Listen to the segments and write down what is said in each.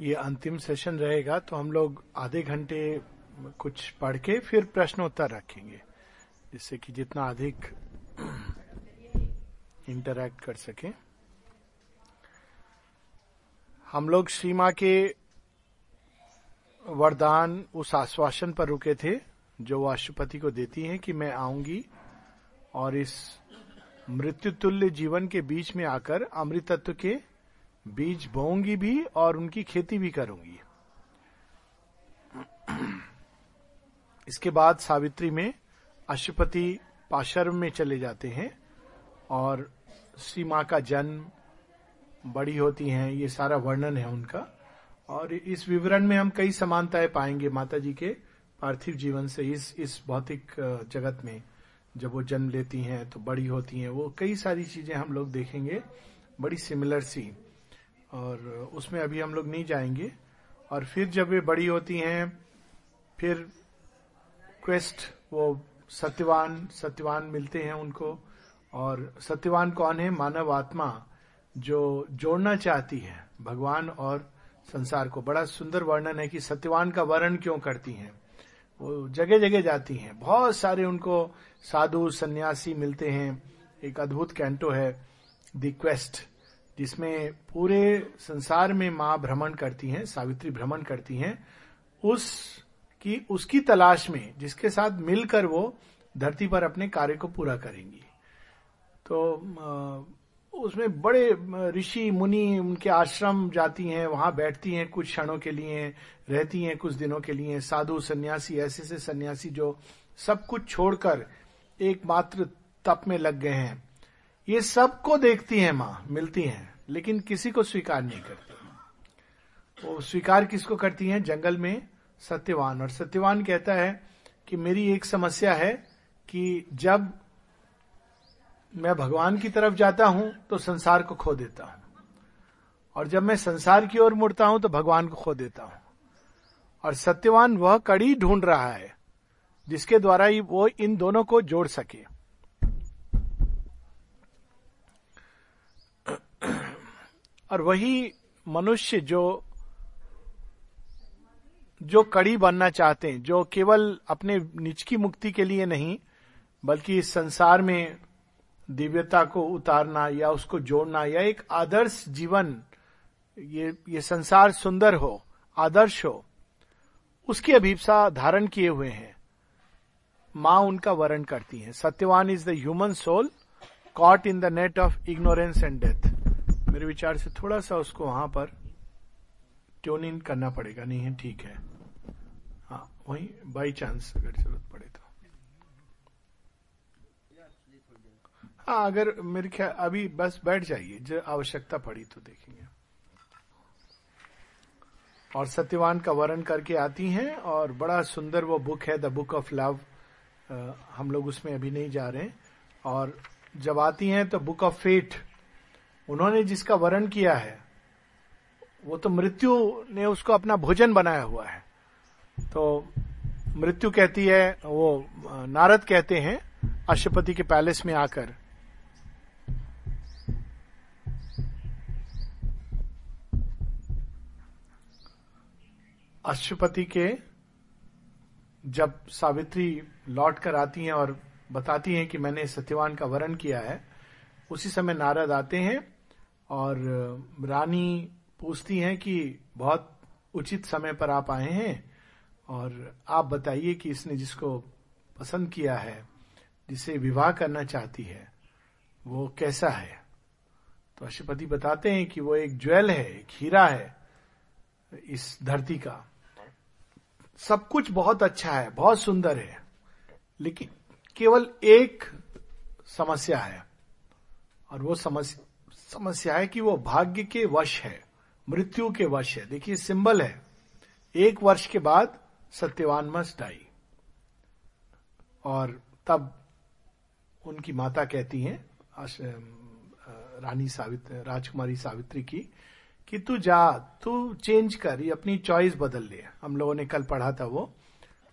ये अंतिम सेशन रहेगा तो हम लोग आधे घंटे कुछ पढ़ के फिर प्रश्नोत्तर रखेंगे, जिससे कि जितना अधिक इंटरैक्ट कर सके। हम लोग सीमा के वरदान उस आश्वासन पर रुके थे, जो राष्ट्रपति को देती हैं कि मैं आऊँगी और इस मृत्यु तुल्य जीवन के बीच में आकर अमृतत्व के बीज बोऊँगी भी और उनकी खेती भी करूँगी। इसके बाद सावित्री में अशुपति पाशर्व में चले जाते हैं और श्री माँ का जन्म बड़ी होती हैं, ये सारा वर्णन है उनका। और इस विवरण में हम कई समानताएँ पाएँगे माता जी के पार्थिव जीवन से। इस इस भौतिक जगत में जब वो जन्म लेती हैं तो बड़ी होती हैं, वो कई सारी चीज़ें हम लोग देखेंगे, बड़ी सिमिलर सी। और उसमें अभी हम लोग नहीं जाएँगे। और फिर जब वे बड़ी होती हैं, फिर क्वेस्ट वो सत्यवान सत्यवान मिलते हैं उनको। और सत्यवान कौन है? मानव आत्मा, जो जोड़ना चाहती है भगवान और संसार को। बड़ा सुंदर वर्णन है कि सत्यवान का वर्ण क्यों करती हैं। वो जगह जगह जाती हैं। बहुत सारे उनको साधु सन्यासी मिलते हैं। एक अद्भुत कैंटो है द क्वेस्ट जिसमें पूरे संसार में माँ भ्रमण करती हैं, सावित्री भ्रमण करती हैं, उस की, उसकी तलाश में, जिसके साथ मिलकर वो धरती पर अपने कार्य को पूरा करेंगी। तो उसमें बड़े ऋषि, मुनि उनके आश्रम जाती हैं, वहाँ बैठती हैं कुछ क्षणों के लिए, रहती हैं कुछ दिनों के लिए। साधु, सन्यासी, ऐसे से सन्यासी जो सब कुछ छोड़कर एकमात्र तप में लग गए हैं। ये सबको देखती हैं माँ, मिलती हैं। लेकिन किसी को स्वीकार नहीं करती। वो स्वीकार किसको करती हैं? जंगल में सत्यवान। और सत्यवान कहता है कि मेरी एक समस्या है कि जब मैं भगवान की तरफ़ जाता हूँ तो संसार को खो देता हूँ। और जब मैं संसार की ओर मुड़ता हूँ तो भगवान को खो देता हूँ। और सत्यवान वह कड़ी ढूंढ रहा है, जिसके द्वारा ही वो इन दोनों को जोड़ सके। और वही मनुष्य जो जो कड़ी बनना चाहते हैं, जो केवल अपने निज की मुक्ति के लिए नहीं, बल्कि इस संसार में दिव्यता को उतारना या उसको जोड़ना या एक आदर्श जीवन, ये ये संसार सुंदर हो, आदर्श हो, उसकी अभिप्सा धारण किए हुए हैं। माँ उनका वर्ण करती है। Satyavan is the human soul, caught in the net of ignorance and death. मेरे विचार से थोड़ा सा उसको वहाँ पर ट्यून इन करना पड़ेगा, नहीं है, ठीक है। हाँ वही बाई चांस अगर ज़रूरत पड़े तो। हाँ अगर मेरे ख्याल, अभी बस बैठ जाइए, जो आवश्यकता पड़ी तो देखेंगे। और सत्यवान का वर्ण करके आती हैं, और बड़ा सुंदर वो बुक है द बुक ऑफ़ लव हम लोग उसमें अभी नहीं जा रहे हैं। और जब आती हैं तो बुक ऑफ़ फेट उन्होंने जिसका वर्ण किया है, वो तो मृत्यु ने उसको अपना भोजन बनाया हुआ है। तो मृत्यु कहती है, वो नारद कहते हैं, अशुपति के पैलेस में आकर। अशुपति के जब सावित्री लौट कर आती हैं और बताती हैं कि मैंने सत्यवान का वर्ण किया है, उसी समय नारद आते हैं और रानी पूछती हैं कि बहुत उचित समय पर आप आए हैं और आप बताइए कि इसने जिसको पसंद किया है, जिसे विवाह करना चाहती है, वो कैसा है? तो अशुपति बताते हैं कि वो एक ज्वेल है, एक हीरा है इस धरती का। सब कुछ बहुत अच्छा है, बहुत सुंदर है, लेकिन केवल एक समस्या है, और वो समस्या समस्या है कि वो भाग्य के वश है, मृत्यु के वश है। देखिए, सिंबल है। एक वर्ष के बाद सत्यवान मस्ट डाई और तब उनकी माता कहती हैं रानी सावित्री राजकुमारी सावित्री की, कि तू जा, तू चेंज कर, ये अपनी चॉइस बदल ले। हम लोगों ने कल पढ़ा था वो।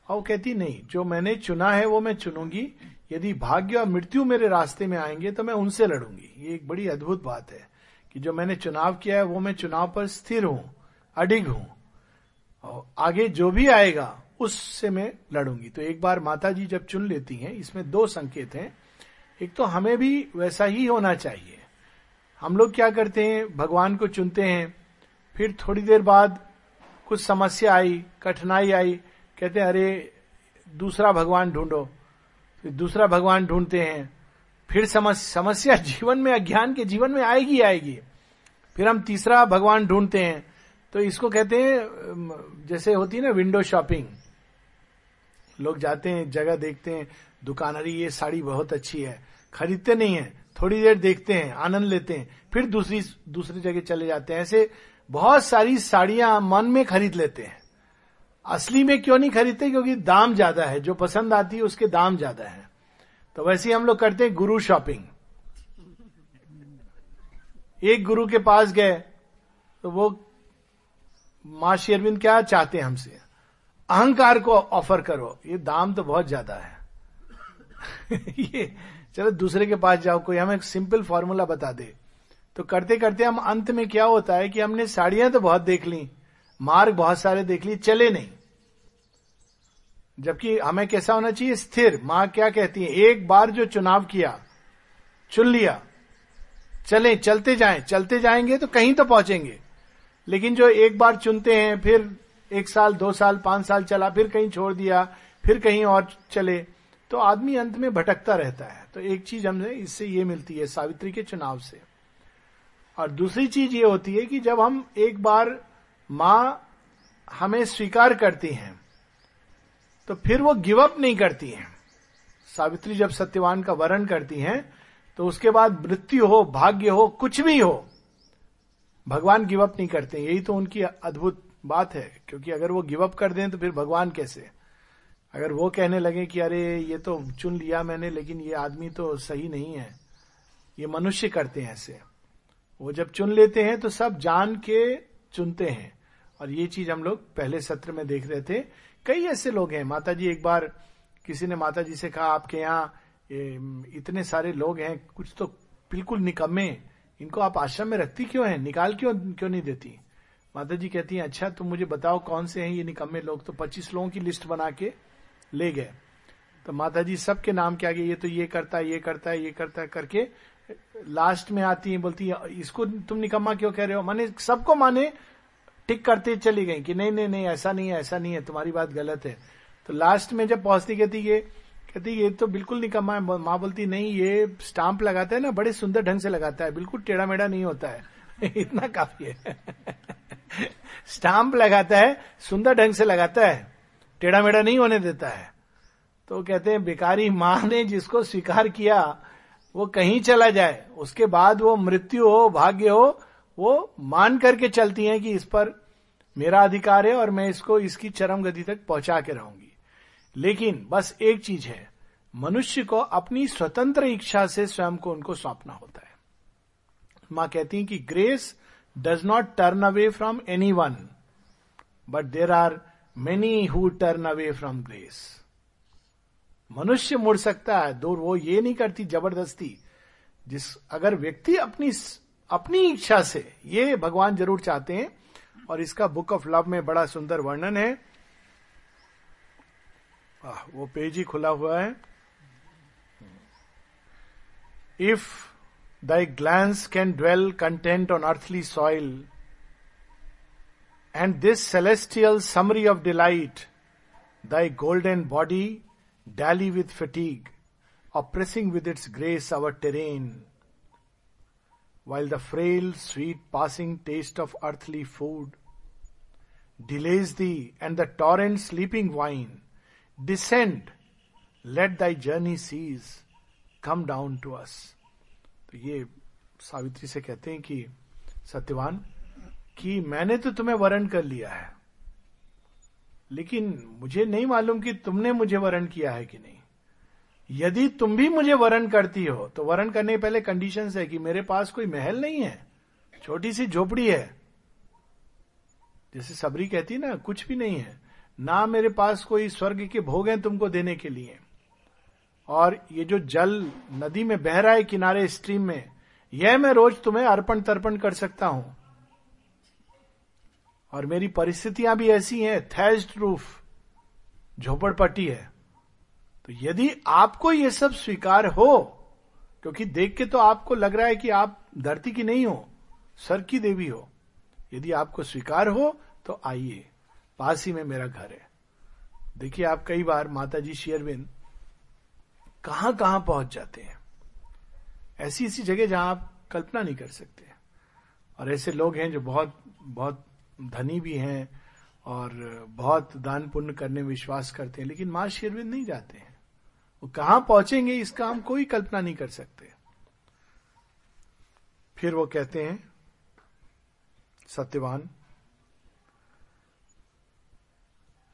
और वो कहती, नहीं, जो मैंने चुना है, वो मैं चुनूँगी। यदि भाग्य और मृत्यु मेरे रास्ते में आएँगे तो मैं उनसे लड़ूँगी। ये एक बड़ी अद्भुत बात है कि जो मैंने चुनाव किया है, वो मैं चुनाव पर स्थिर हूँ, अडिग हूँ। और आगे जो भी आएगा, उससे मैं लड़ूँगी। तो एक बार माता जी जब चुन लेती हैं, इसमें दो संकेत हैं। एक तो हमें भी वैसा ही होना चाहिए। हम लोग क्या करते हैं, भगवान को चुनते हैं। फिर थोड़ी देर बाद कुछ समस्या आई, कठिनाई आई कहते हैं, अरे, दूसरा भगवान ढूंढो। फिर दूसरा भगवान ढूंढते हैं। फिर समस्या जीवन में, अज्ञान के जीवन में आएगी आएगी। फिर हम तीसरा भगवान ढूंढते हैं। तो इसको कहते हैं जैसे होती है ना विंडो शॉपिंग लोग जाते हैं, जगह देखते हैं, दुकानरी, ये साड़ी बहुत अच्छी है। खरीदते नहीं है, थोड़ी देर देखते हैं, आनंद लेते हैं। फिर दूसरी दूसरी जगह चले जाते हैं। ऐसे बहुत सारी साड़ियाँ मन में खरीद लेते हैं। असली में क्यों नहीं खरीदते? क्योंकि दाम ज़्यादा है। जो पसंद आती है, उसके दाम ज़्यादा है। तो वैसे ही हम लोग करते हैं गुरु शॉपिंग। एक गुरु के पास गए तो वो माँ शेरविंद क्या चाहते हैं हमसे? अहंकार को ऑफ़र करो। ये दाम तो बहुत ज़्यादा है। ये, चलो दूसरे के पास जाओ, कोई हमें सिंपल फॉर्मूला बता दे। तो करते करते हम अंत में क्या होता है कि हमने साड़ियाँ तो बहुत देख ली, मार्ग बहुत सारे देख लिए, चले नहीं। जबकि हमें कैसा होना चाहिए? स्थिर। माँ क्या कहती है? एक बार जो चुनाव किया, चुन लिया, चले, चलते जाएँ। चलते जाएँगे तो कहीं तो पहुँचेंगे। लेकिन जो एक बार चुनते हैं, फिर एक साल, दो साल, पाँच साल चला, फिर कहीं छोड़ दिया, फिर कहीं और चले तो आदमी अंत में भटकता रहता है। तो एक चीज़ हमने इससे ये मिलती है, सावित्री के चुनाव से। और दूसरी चीज़ ये होती है कि जब हम एक बार माँ हमें स्वीकार करती हैं तो फिर वो गिव अप नहीं करती हैं। सावित्री जब सत्यवान का वरण करती हैं तो उसके बाद मृत्यु हो, भाग्य हो, कुछ भी हो, भगवान गिव अप नहीं करते यही तो उनकी अद्भुत बात है, क्योंकि अगर वो गिव अप कर दें तो फिर भगवान कैसे? अगर वो कहने लगे कि अरे, ये तो चुन लिया मैंने, लेकिन ये आदमी तो सही नहीं है, ये मनुष्य करते हैं ऐसे। वो जब चुन लेते हैं तो सब जान के चुनते हैं। और ये चीज़ हम लोग पहले सत्र में देख रहे थे कई ऐसे लोग हैं। माता जी एक बार किसी ने माता जी से कहा, आपके यहाँ इतने सारे लोग हैं, कुछ तो बिल्कुल निकम्मे, इनको आप आश्रम में रखती क्यों है? निकाल क्यों क्यों नहीं देती? माता जी कहती हैं अच्छा तुम मुझे बताओ कौन से हैं ये निकम्मे लोग? तो पच्चीस लोगों की लिस्ट बना के ले गए। तो माता जी सबके नाम के आगे, ये तो ये करता है, ये करता है, ये करता है, करके लास्ट में आती है, बोलती है, इसको तुम निकम्मा क्यों कह रहे हो? माने, सबको माने टिक करते चली गई कि नहीं नहीं नहीं, ऐसा नहीं है, ऐसा नहीं है, तुम्हारी बात गलत है। तो लास्ट में जब पहुँचती कहती ये कहती ये तो बिल्कुल निकम्मा है माँ बोलती, नहीं, ये स्टाम्प लगाता है ना, बड़े सुंदर ढंग से लगाता है, बिल्कुल टेढ़ा मेढ़ा नहीं होता है। इतना काफ़ी है। स्टाम्प लगाता है, सुंदर ढंग से लगाता है टेढ़ा मेढ़ा नहीं होने देता है। तो कहते हैं बेकारी माँ ने जिसको स्वीकार किया, वो कहीं चला जाए, उसके बाद वो मृत्यु हो, भाग्य हो वो मान करके चलती हैं कि इस पर मेरा अधिकार है और मैं इसको, इसकी चरम गति तक पहुँचा के रहूँगी। लेकिन बस एक चीज़ है, मनुष्य को अपनी स्वतंत्र इच्छा से स्वयं को उनको सौंपना होता है। माँ कहती है कि grace does not turn away from any one but there are many who turn away from grace मनुष्य मुड़ सकता है, दूर वो ये नहीं करती ज़बरदस्ती, जिस, अगर व्यक्ति अपनी अपनी इच्छा से ये भगवान ज़रूर चाहते हैं और इसका बुक ऑफ़ लव में बड़ा सुंदर वर्णन है। आ, वो पेज ही खुला हुआ है। If thy glance can dwell content on earthly soil and this celestial summary of delight thy golden body dally with fatigue oppressing with its grace our terrain while the frail, sweet passing taste of earthly food delays thee and the torrent sleeping wine, descend, let thy journey cease, come down to us. तो ये सावित्री से कहते हैं कि सत्यवान कि मैंने तो तुम्हें वरण कर लिया है लेकिन मुझे नहीं मालूम कि तुमने मुझे वरण किया है कि नहीं यदि तुम भी मुझे वरण करती हो तो वरण करने के पहले कंडीशन है कि मेरे पास कोई महल नहीं है, छोटी सी झोपड़ी है। जैसे सबरी कहती ना, कुछ भी नहीं है। ना मेरे पास कोई स्वर्ग के भोग हैं तुमको देने के लिए। और ये जो जल नदी में बह रहा है किनारे स्ट्रीम में, यह मैं रोज तुम्हें अर्पण तर्पण कर सकता हूँ। और मेरी परिस्थितियाँ भी ऐसी हैं थैज्ड रूफ झोपड़पट्टी है। तो यदि आपको ये सब स्वीकार हो, क्योंकि देख के तो आपको लग रहा है कि आप धरती की नहीं हो सर की देवी हो, यदि आपको स्वीकार हो तो आइए, पास ही में मेरा घर है। देखिए आप कई बार माता जी शेयरविंद कहाँ कहाँ पहुँच जाते हैं। ऐसी ऐसी जगह जहाँ आप कल्पना नहीं कर सकते। और ऐसे लोग हैं जो बहुत बहुत धनी भी हैं और बहुत दान पुण्य करने में विश्वास करते हैं, लेकिन माँ शेरविंद नहीं जाते। हैं वो कहाँ पहुँचेंगे, इसका हम कोई कल्पना नहीं कर सकते। फिर वो कहते हैं, Satyavan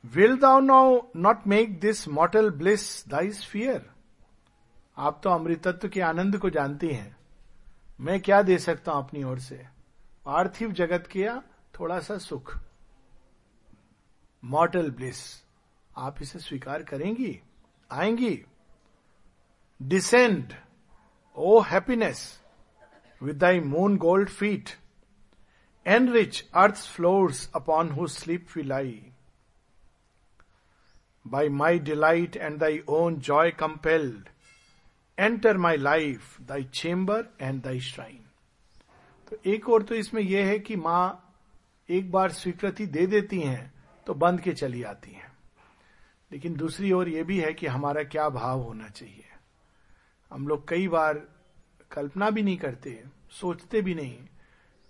will thou now not make this mortal bliss thy sphere आप तो अमृतत्व के आनंद को जानती हैं। मैं क्या दे सकता हूँ अपनी ओर से? पार्थिव जगत किया, थोड़ा सा सुख। मॉटल ब्लिस आप इसे स्वीकार करेंगी? आएँगी? O happiness with thy moon gold feet enrich earth floors upon whose sleep we lie by my delight and thy own joy compelled enter my life thy chamber and thy shrine तो एक और तो इसमें यह है कि माँ एक बार स्वीकृति दे देती हैं तो बंद के चली आती हैं। लेकिन दूसरी ओर यह भी है कि हमारा क्या भाव होना चाहिए। हम लोग कई बार कल्पना भी नहीं करते, सोचते भी नहीं,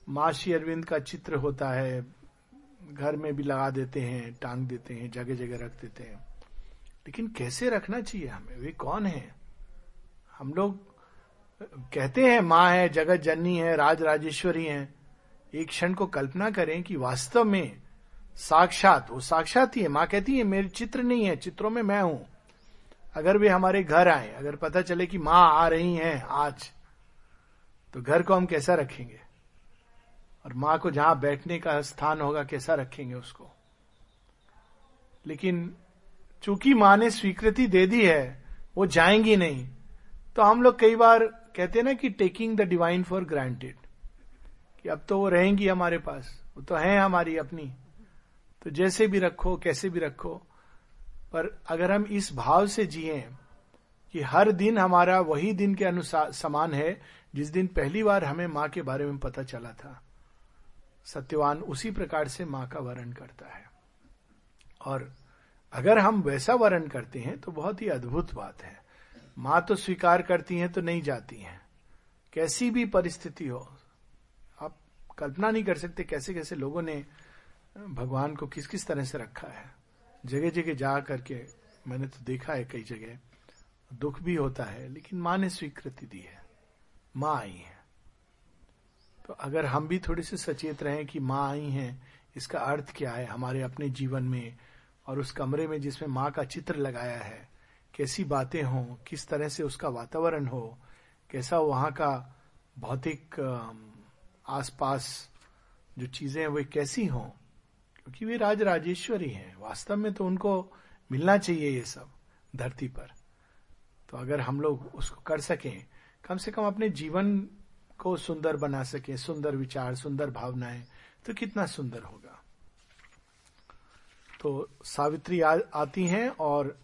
माँ श्री अरविंद का चित्र होता है, घर में भी लगा देते हैं, टांग देते हैं जगह जगह रख देते हैं। लेकिन कैसे रखना चाहिए हमें? वे कौन है? हम लोग कहते हैं, माँ है, जगत जननी है, राज राजेश्वरी है। एक क्षण को कल्पना करें कि वास्तव में साक्षात, वो साक्षात ही है। माँ कहती है, मेरे चित्र नहीं है, चित्रों में मैं हूँ। अगर वे हमारे घर आए, अगर पता चले कि माँ आ रही हैं आज तो घर को हम कैसा रखेंगे? और माँ को जहाँ बैठने का स्थान होगा, कैसा रखेंगे उसको? लेकिन चूँकि माँ ने स्वीकृति दे दी है, वो जाएँगी नहीं तो हम लोग कई बार कहते हैं ना कि taking the divine for granted कि अब तो वो रहेंगी हमारे पास, वो तो है हमारी अपनी तो जैसे भी रखो, कैसे भी रखो पर अगर हम इस भाव से जिए कि हर दिन हमारा वही दिन के अनुसार समान है, जिस दिन पहली बार हमें माँ के बारे में पता चला था, सत्यवान उसी प्रकार से माँ का वर्ण करता है। और अगर हम वैसा वर्ण करते हैं तो बहुत ही अद्भुत बात है। माँ तो स्वीकार करती हैं तो नहीं जाती हैं। कैसी भी परिस्थिति हो, आप कल्पना नहीं कर सकते कैसे कैसे लोगों ने भगवान को किस किस तरह से रखा है। जगह जगह जा करके मैंने तो देखा है कई जगह, दुख भी होता है, लेकिन माँ ने स्वीकृति दी है। माँ आई है। तो अगर हम भी थोड़े से सचेत रहें कि माँ आई हैं, इसका अर्थ क्या है हमारे अपने जीवन में और उस कमरे में जिसमें माँ का चित्र लगाया है, कैसी बातें हों, किस तरह से उसका वातावरण हो, कैसा वहाँ का भौतिक आसपास जो चीज़ें हैं, वे कैसी हों क्योंकि वे राज राजेश्वरी हैं। वास्तव में तो उनको मिलना चाहिए ये सब धरती पर। तो अगर हम लोग उसको कर सकें कम से कम अपने जीवन को सुंदर बना सकें सुंदर विचार सुंदर भावनाएँ तो कितना सुंदर होगा। तो सावित्री आ, आती हैं और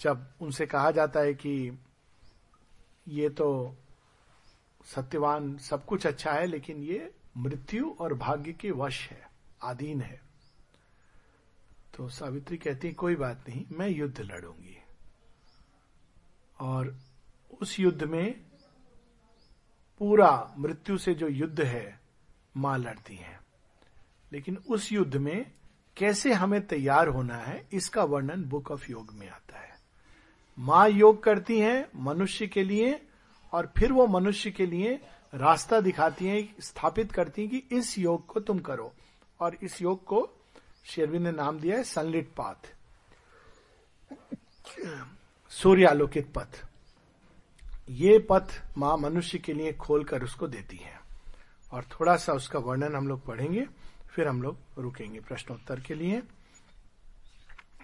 जब उनसे कहा जाता है कि ये तो सत्यवान सब कुछ अच्छा है लेकिन ये मृत्यु और भाग्य के वश है आधीन है। तो सावित्री कहती है, कोई बात नहीं, मैं युद्ध लड़ूँगी। और उस युद्ध में पूरा मृत्यु से जो युद्ध है, माँ लड़ती है। लेकिन उस युद्ध में कैसे हमें तैयार होना है, इसका वर्णन बुक ऑफ़ योग में आता है। माँ योग करती हैं मनुष्य के लिए, और फिर वो मनुष्य के लिए रास्ता दिखाती हैं, स्थापित करती हैं कि इस योग को तुम करो, और इस योग को शेरविन ने नाम दिया है सनलिट पाथ। सूर्यालोकित पथ। ये पथ माँ मनुष्य के लिए खोलकर उसको देती है। और थोड़ा सा उसका वर्णन हम लोग पढ़ेंगे, फिर हम लोग रुकेंगे प्रश्नोत्तर के लिए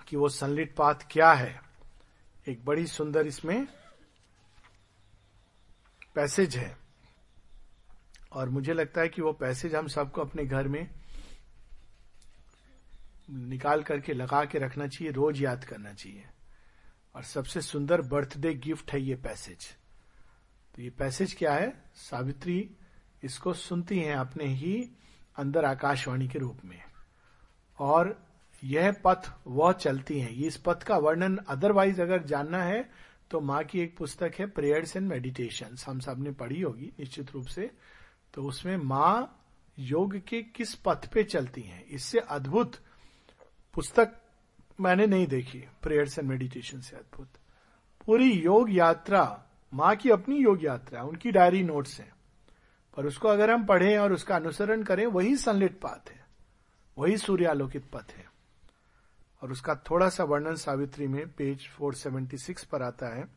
कि वो सनलिट पाथ क्या है। एक बड़ी सुंदर इसमें पैसेज है। और मुझे लगता है कि वो पैसेज हम सबको अपने घर में निकाल करके लगा के रखना चाहिए, रोज याद करना चाहिए। और सबसे सुंदर बर्थडे गिफ्ट है ये पैसेज। तो ये पैसेज क्या है? सावित्री इसको सुनती हैं अपने ही अंदर आकाशवाणी के रूप में। और यह पथ वह चलती हैं। इस पथ का वर्णन अदरवाइज़ अगर जानना है तो माँ की एक पुस्तक है प्रेयर्स एंड मेडिटेशन हम सबने पढ़ी होगी, निश्चित रूप से। तो उसमें माँ योग के किस पथ पे चलती हैं? इससे अद्भुत पुस्तक मैंने नहीं देखी प्रेयर्स एंड मेडिटेशन से अद्भुत। पूरी योग यात्रा, माँ की अपनी योग यात्रा, उनकी डायरी नोट्स हैं। पर उसको अगर हम पढ़ें और उसका अनुसरण करें, वही सनलिट पाथ है, वही सूर्यालोकित पथ है। और उसका थोड़ा सा वर्णन सावित्री में पेज 476 पर आता है।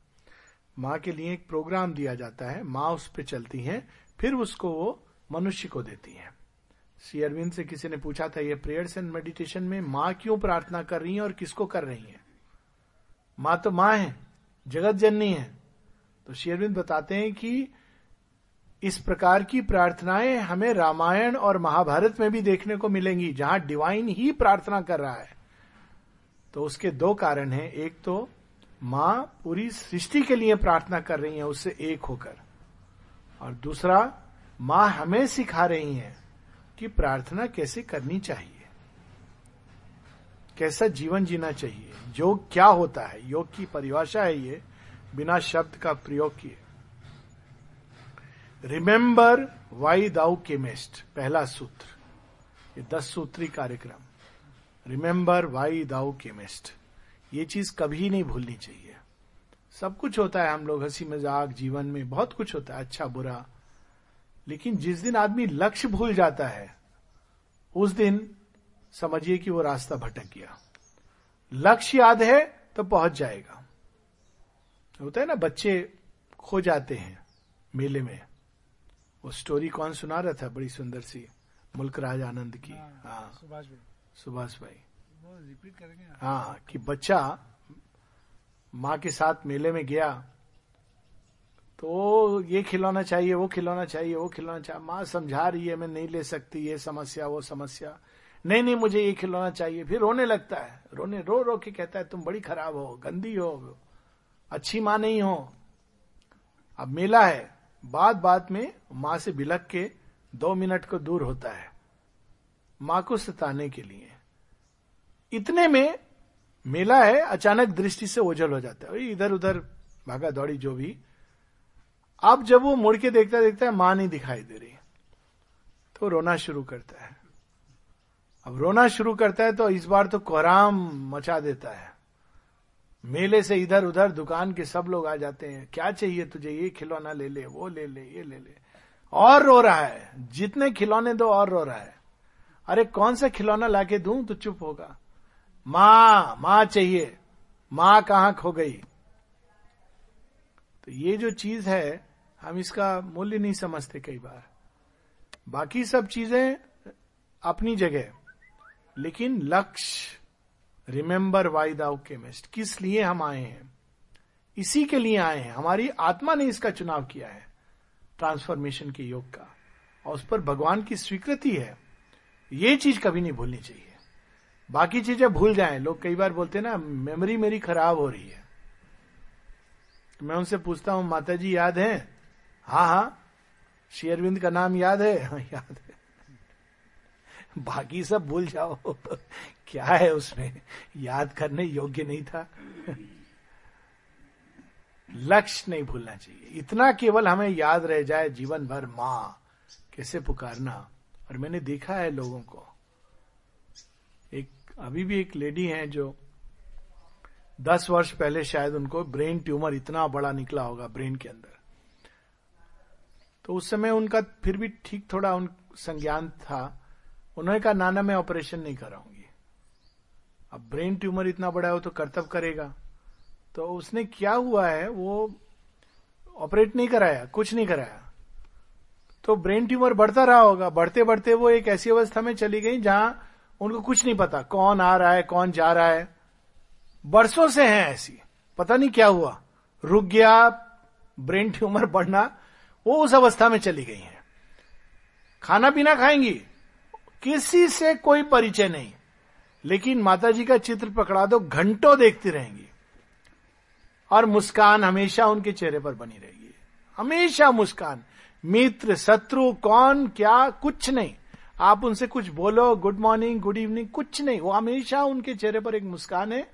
माँ के लिए एक प्रोग्राम दिया जाता है, माँ उस पर चलती हैं, फिर उसको वो मनुष्य को देती हैं। श्री अरविंद से किसी ने पूछा था, ये प्रेयर्स एंड मेडिटेशन में माँ क्यों प्रार्थना कर रही है और किसको कर रही है? माँ तो माँ है, जगत जननी है। तो श्री अरविंद बताते हैं कि इस प्रकार की प्रार्थनाएँ हमें रामायण और महाभारत में भी देखने को मिलेंगी, जहाँ डिवाइन ही प्रार्थना कर रहा है। तो उसके दो कारण हैं। एक तो माँ पूरी सृष्टि के लिए प्रार्थना कर रही है, उससे एक होकर। और दूसरा, माँ हमें सिखा रही है। कि प्रार्थना कैसे करनी चाहिए? कैसा जीवन जीना चाहिए? योग क्या होता है? योग की परिभाषा है ये, बिना शब्द का प्रयोग किए। रिमेंबर वाई दाउ केमिस्ट पहला सूत्र। ये दस सूत्री कार्यक्रम। रिमेंबर वाई दाउ केमिस्ट ये चीज़ कभी नहीं भूलनी चाहिए। सब कुछ होता है, हम लोग हँसी मज़ाक, जीवन में बहुत कुछ होता है अच्छा बुरा लेकिन जिस दिन आदमी लक्ष्य भूल जाता है उस दिन समझिए कि वो रास्ता भटक गया। लक्ष्य याद है तो पहुँच जाएगा। होता है ना बच्चे खो जाते हैं मेले में। वो स्टोरी कौन सुना रहा था? बड़ी सुंदर सी मुल्क राज आनंद की। हाँ, हाँ। सुभाष भाई। सुभाष भाई। रिपीट करेंगे हाँ कि बच्चा माँ के साथ मेले में गया तो ये खिलौना चाहिए, वो खिलौना चाहिए, वो खिलौना चाहिए। माँ समझा रही है, मैं नहीं ले सकती ये समस्या, वो समस्या। नहीं नहीं, मुझे ये खिलौना चाहिए। फिर रोने लगता है। रोने, रो रो के कहता है, तुम बड़ी खराब हो, गंदी हो, अच्छी माँ नहीं हो। अब मेला है। बात बात में माँ से बिलक के दो मिनट को दूर होता है। माँ को सताने के लिए। इतने में मेला है, अचानक दृष्टि से ओझल हो जाता है। इधर उधर भागा दौड़ी जो भी। अब जब वो मुड़ के देखता देखता है, माँ नहीं दिखाई दे रही। तो रोना शुरू करता है। अब रोना शुरू करता है तो इस बार तो कोराम मचा देता है। मेले से इधर उधर दुकान के सब लोग आ जाते हैं। क्या चाहिए तुझे? ये खिलौना ले ले, वो ले ले, ये ले ले। और रो रहा है। जितने खिलौने दो और रो रहा है। अरे कौन सा खिलौना लाके दू? तो चुप होगा। माँ माँ चाहिए। माँ कहाँ खो गई? तो ये जो चीज़ है हम इसका मूल्य नहीं समझते कई बार। बाकी सब चीज़ें अपनी जगह। लेकिन लक्ष्य रिमेंबर वाई दाउ केमिस्ट किस लिए हम आए हैं? इसी के लिए आए हैं। हमारी आत्मा ने इसका चुनाव किया है ट्रांसफॉर्मेशन के योग का। और उस पर भगवान की स्वीकृति है। ये चीज़ कभी नहीं भूलनी चाहिए। बाकी चीज़ें भूल जाएँ। लोग कई बार बोलते हैं ना मेमोरी मेरी खराब हो रही है। मैं उनसे पूछता हूँ माता जी याद है? हाँ हाँ। शेयरविंद का नाम याद है? हाँ याद है। बाकी सब भूल जाओ। क्या है उसमें? याद करने योग्य नहीं था। लक्ष्य नहीं भूलना चाहिए। इतना केवल हमें याद रह जाए जीवन भर माँ, कैसे पुकारना। और मैंने देखा है लोगों को। एक, अभी भी एक लेडी है जो दस वर्ष पहले शायद उनको ब्रेन ट्यूमर इतना बड़ा निकला होगा ब्रेन के अंदर। तो उस समय उनका फिर भी ठीक थोड़ा उन संज्ञान था। उन्होंने कहा, नाना, मैं ऑपरेशन नहीं कराऊँगी। अब ब्रेन ट्यूमर इतना बड़ा हो तो कर्तव्य करेगा। तो उसने क्या हुआ है, वो ऑपरेट नहीं कराया, कुछ नहीं कराया। तो ब्रेन ट्यूमर बढ़ता रहा होगा। बढ़ते बढ़ते वो एक ऐसी अवस्था में चली गई जहाँ उनको कुछ नहीं पता, कौन आ रहा है, कौन जा रहा है। बरसों से है ऐसी। पता नहीं क्या हुआ। रुक गया ब्रेन ट्यूमर बढ़ना वो उस अवस्था में चली गई हैं। खाना पीना खाएँगी, किसी से कोई परिचय नहीं। लेकिन माता जी का चित्र पकड़ा दो घंटों देखती रहेंगी। और मुस्कान हमेशा उनके चेहरे पर बनी रहेगी। हमेशा मुस्कान, मित्र, शत्रु, कौन, क्या, कुछ नहीं। आप उनसे कुछ बोलो गुड मॉर्निंग गुड इवनिंग कुछ नहीं। वो हमेशा उनके चेहरे पर एक मुस्कान है।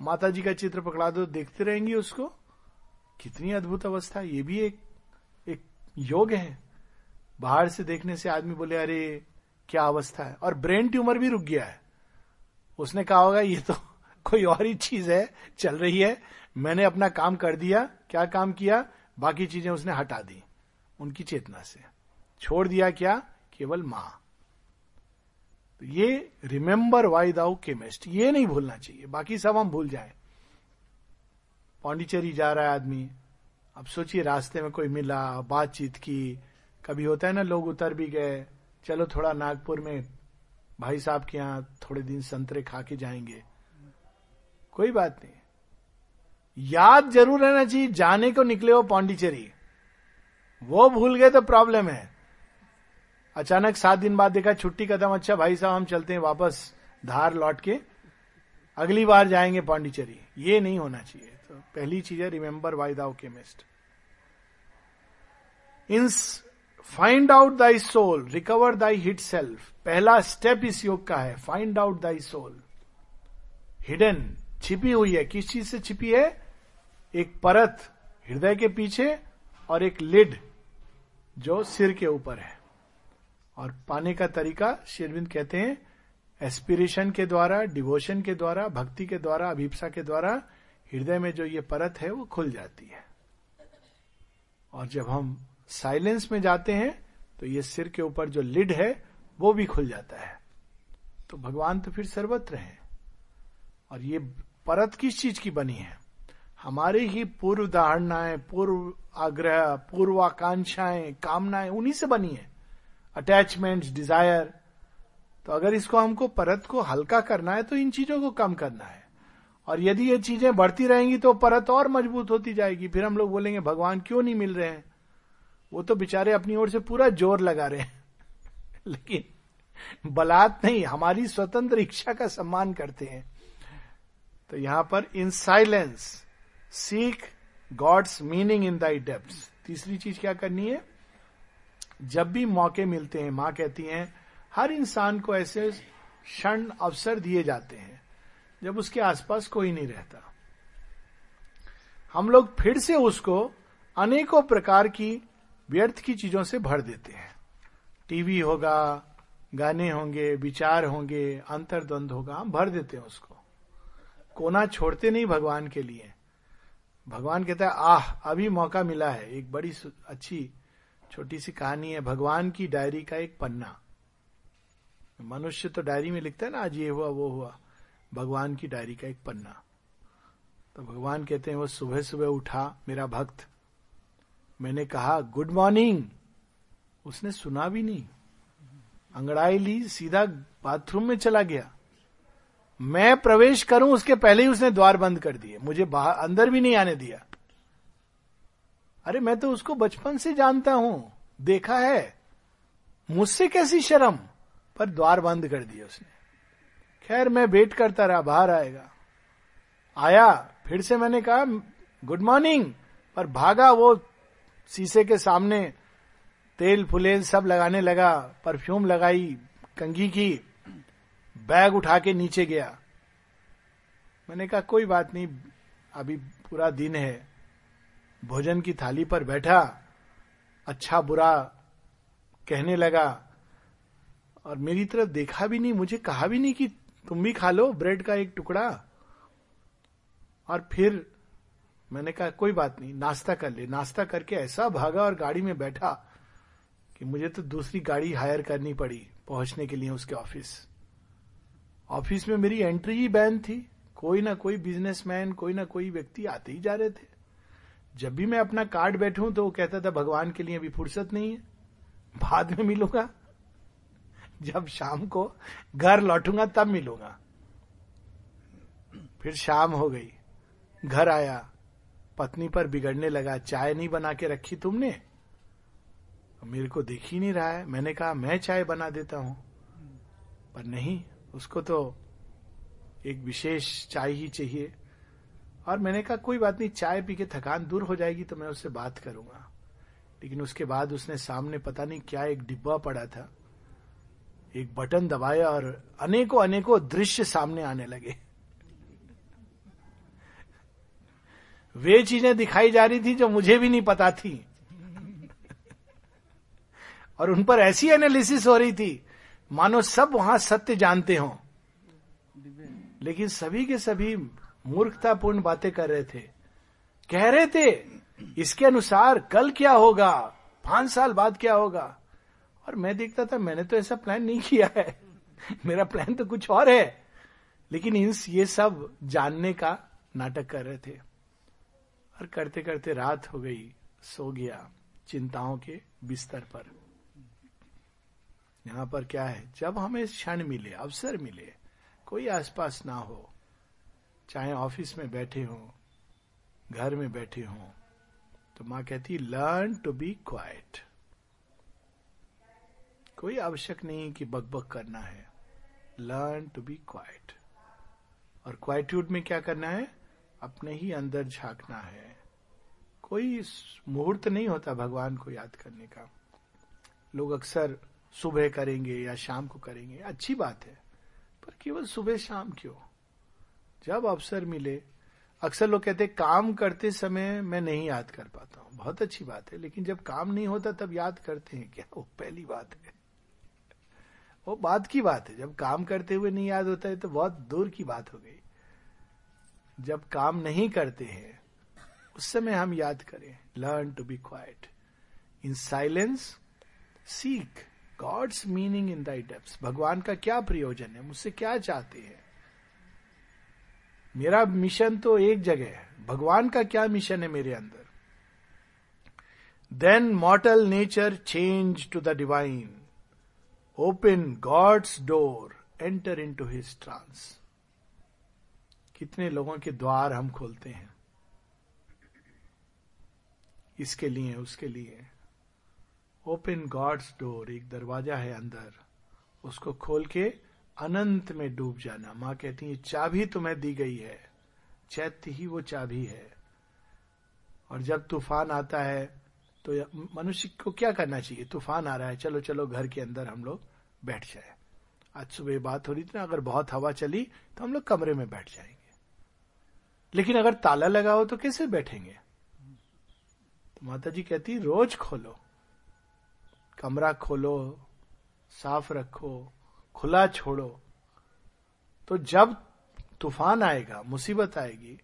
माता जी का चित्र पकड़ा दो देखते रहेंगी उसको। कितनी अद्भुत अवस्था, ये भी एक योग है। बाहर से देखने से आदमी बोले, अरे, क्या अवस्था है? और ब्रेन ट्यूमर भी रुक गया है। उसने कहा होगा, ये तो कोई और ही चीज़ है, चल रही है। मैंने अपना काम कर दिया, क्या काम किया? बाकी चीज़ें उसने हटा दी, उनकी चेतना से। छोड़ दिया क्या? केवल माँ। तो ये रिमेंबर वाई दाउ केमिस्ट ये नहीं भूलना चाहिए। बाकी सब हम भूल जाए। पौंडीचेरी जा रहा है आदमी। अब सोचिए, रास्ते में कोई मिला, बातचीत की, कभी होता है ना, लोग उतर भी गए, चलो थोड़ा नागपुर में, भाई साहब के यहाँ थोड़े दिन संतरे खा के जाएँगे। कोई बात नहीं। याद ज़रूर रहना चाहिए, जाने को निकले हो पौंडीचेरी। वो भूल गए तो प्रॉब्लम है। अचानक सात दिन बाद देखा छुट्टी खत्म अच्छा भाई साहब, हम चलते हैं वापस, धार लौट के। अगली बार जाएँगे पांडिचेरी। ये नहीं होना चाहिए। तो पहली चीज़ है remember why thou camest in find out thy soul recover thy hid self पहला स्टेप इस योग का है find out thy soul hidden छिपी हुई है। किस चीज़ से छिपी है? एक परत, हृदय के पीछे और एक लिड जो सिर के ऊपर है। और पाने का तरीका शेरविंद कहते हैं एस्पिरेशन के द्वारा डिवोशन के द्वारा भक्ति के द्वारा अभिप्सा के द्वारा, हृदय में जो ये परत है, वो खुल जाती है। और जब हम साइलेंस में जाते हैं तो ये सिर के ऊपर जो लिड है, वो भी खुल जाता है। तो भगवान तो फिर सर्वत्र है। और ये परत किस चीज़ की बनी है? हमारे ही पूर्व धारणाएँ, पूर्व आग्रह, पूर्वाकांक्षाएँ, कामनाएँ, उन्हीं से बनी है। अटैचमेंट डिज़ायर तो अगर इसको हमको परत को हल्का करना है तो इन चीज़ों को कम करना है। और यदि ये चीज़ें बढ़ती रहेंगी तो परत और मज़बूत होती जाएगी। फिर हम लोग बोलेंगे, भगवान, क्यों नहीं मिल रहे हैं? वो तो बेचारे अपनी ओर से पूरा ज़ोर लगा रहे हैं। लेकिन बलात् नहीं, हमारी स्वतंत्र इच्छा का सम्मान करते हैं। तो यहाँ पर, in silence, seek God's meaning in thy depth तीसरी चीज़ क्या करनी है? जब भी मौके मिलते हैं, माँ कहती हैं हर इंसान को ऐसे क्षण, अवसर दिए जाते हैं, जब उसके आसपास कोई नहीं रहता। हम लोग फिर से उसको अनेकों प्रकार की व्यर्थ की चीज़ों से भर देते हैं। टीवी होगा, गाने होंगे, विचार होंगे, अंतर्द्वंद होगा, हम भर देते हैं उसको। कोना छोड़ते नहीं भगवान के लिए। भगवान कहता है, आह, अभी मौका मिला है, एक बड़ी अच्छी, छोटी सी कहानी है, भगवान की डायरी का एक पन्ना। मनुष्य तो डायरी में लिखता है ना, आज ये हुआ, वो हुआ। भगवान की डायरी का एक पन्ना। तो भगवान कहते हैं, वो सुबह सुबह उठा, मेरा भक्त। मैंने कहा, गुड मॉर्निंग। उसने सुना भी नहीं। अंगड़ाई ली, सीधा बाथरूम में चला गया। मैं प्रवेश करूँ, उसके पहले ही उसने द्वार बंद कर दिए। मुझे बाहर, अंदर भी नहीं आने दिया। अरे, मैं तो उसको बचपन से जानता हूँ। देखा है। मुझसे कैसी शर्म? पर द्वार बंद कर दिया उसने। खैर, मैं वेट करता रहा, बाहर आएगा। आया, फिर से मैंने कहा, गुड मॉर्निंग। पर भागा वो शीशे के सामने, तेल, फुलेल सब लगाने लगा, परफ्यूम लगाई, कंघी की, बैग उठा के नीचे गया। मैंने कहा, कोई बात नहीं, अभी पूरा दिन है। भोजन की थाली पर बैठा अच्छा बुरा कहने लगा और मेरी तरफ़ देखा भी नहीं, मुझे कहा भी नहीं कि तुम भी खा लो ब्रेड का एक टुकड़ा। और फिर मैंने कहा, कोई बात नहीं, नाश्ता कर ले। नाश्ता करके ऐसा भागा और गाड़ी में बैठा कि मुझे तो दूसरी गाड़ी हायर करनी पड़ी पहुँचने के लिए उसके ऑफ़िस। ऑफ़िस में मेरी एंट्री ही बैन थी। कोई ना कोई बिजनेसमैन, कोई ना कोई व्यक्ति आते ही जा रहे थे। जब भी मैं अपना कार्ड बैठूं तो वो कहता था, भगवान के लिए अभी फुर्सत नहीं है, बाद में मिलूँगा। जब शाम को घर लौटूँगा, तब मिलूँगा। फिर शाम हो गई। घर आया। पत्नी पर बिगड़ने लगा। चाय नहीं बना के रखी तुमने? मेरे को देख ही नहीं रहा है। मैंने कहा, मैं चाय बना देता हूँ। पर नहीं, उसको तो एक विशेष चाय ही चाहिए। और मैंने कहा, कोई बात नहीं, चाय पी के थकान दूर हो जाएगी तो मैं उससे बात करूँगा। लेकिन उसके बाद उसने सामने पता नहीं क्या एक डिब्बा पड़ा था। एक बटन दबाया और अनेकों अनेकों दृश्य सामने आने लगे। वे चीज़ें दिखाई जा रही थी जो मुझे भी नहीं पता थी। और उन पर ऐसी एनालिसिस हो रही थी, मानो सब वहाँ सत्य जानते हो। लेकिन सभी के सभी मूर्खतापूर्ण बातें कर रहे थे। कह रहे थे, इसके अनुसार कल क्या होगा? पाँच साल बाद क्या होगा? और मैं देखता था, मैंने तो ऐसा प्लान नहीं किया है। मेरा प्लान तो कुछ और है। लेकिन इन ये सब जानने का नाटक कर रहे थे। और करते करते रात हो गई, सो गया, चिंताओं के बिस्तर पर। यहाँ पर क्या है? जब हमें क्षण मिले, अवसर मिले, कोई आसपास ना हो, चाहे ऑफ़िस में बैठे हो, घर में बैठे हो तो माँ कहती लर्न टू बी क्वाइट कोई आवश्यक नहीं कि बकबक करना है। लर्न टू बी क्वाइट और क्वाइट्यूड में क्या करना है? अपने ही अंदर झांकना है। कोई मुहूर्त नहीं होता भगवान को याद करने का। लोग अक्सर सुबह करेंगे या शाम को करेंगे। अच्छी बात है। पर केवल सुबह शाम क्यों? जब अवसर मिले, अक्सर लोग कहते काम करते समय मैं नहीं याद कर पाता हूँ। बहुत अच्छी बात है। लेकिन जब काम नहीं होता तब याद करते हैं। क्या वो पहली बात है? वो बात की बात है। जब काम करते हुए नहीं याद होता है तो बहुत दूर की बात हो गई। जब काम नहीं करते हैं, उस समय हम याद करें। Learn to be quiet in silence seek God's meaning in thy depths भगवान का क्या प्रयोजन है? मुझसे क्या चाहते हैं? मेरा मिशन तो एक जगह है। भगवान का क्या मिशन है मेरे अंदर? Then mortal nature change to the divine open God's door enter into his trance कितने लोगों के द्वार हम खोलते हैं? इसके लिए, उसके लिए। ओपन गॉड्स डोर एक दरवाज़ा है अंदर। उसको खोल के अनंत में डूब जाना। माँ कहती है, चाबी तुम्हें दी गई है। चैत्य ही वो चाबी है। और जब तूफ़ान आता है तो मनुष्य को क्या करना चाहिए? तूफ़ान आ रहा है, चलो चलो, घर के अंदर हम लोग बैठ जाए। आज सुबह बात हो रही थी ना, अगर बहुत हवा चली तो हम लोग कमरे में बैठ जाएँगे। लेकिन अगर ताला लगा हो तो कैसे बैठेंगे? तो माता जी कहती रोज खोलो। कमरा खोलो, साफ़ रखो, खुला छोड़ो। तो जब तूफ़ान आएगा, मुसीबत आएगी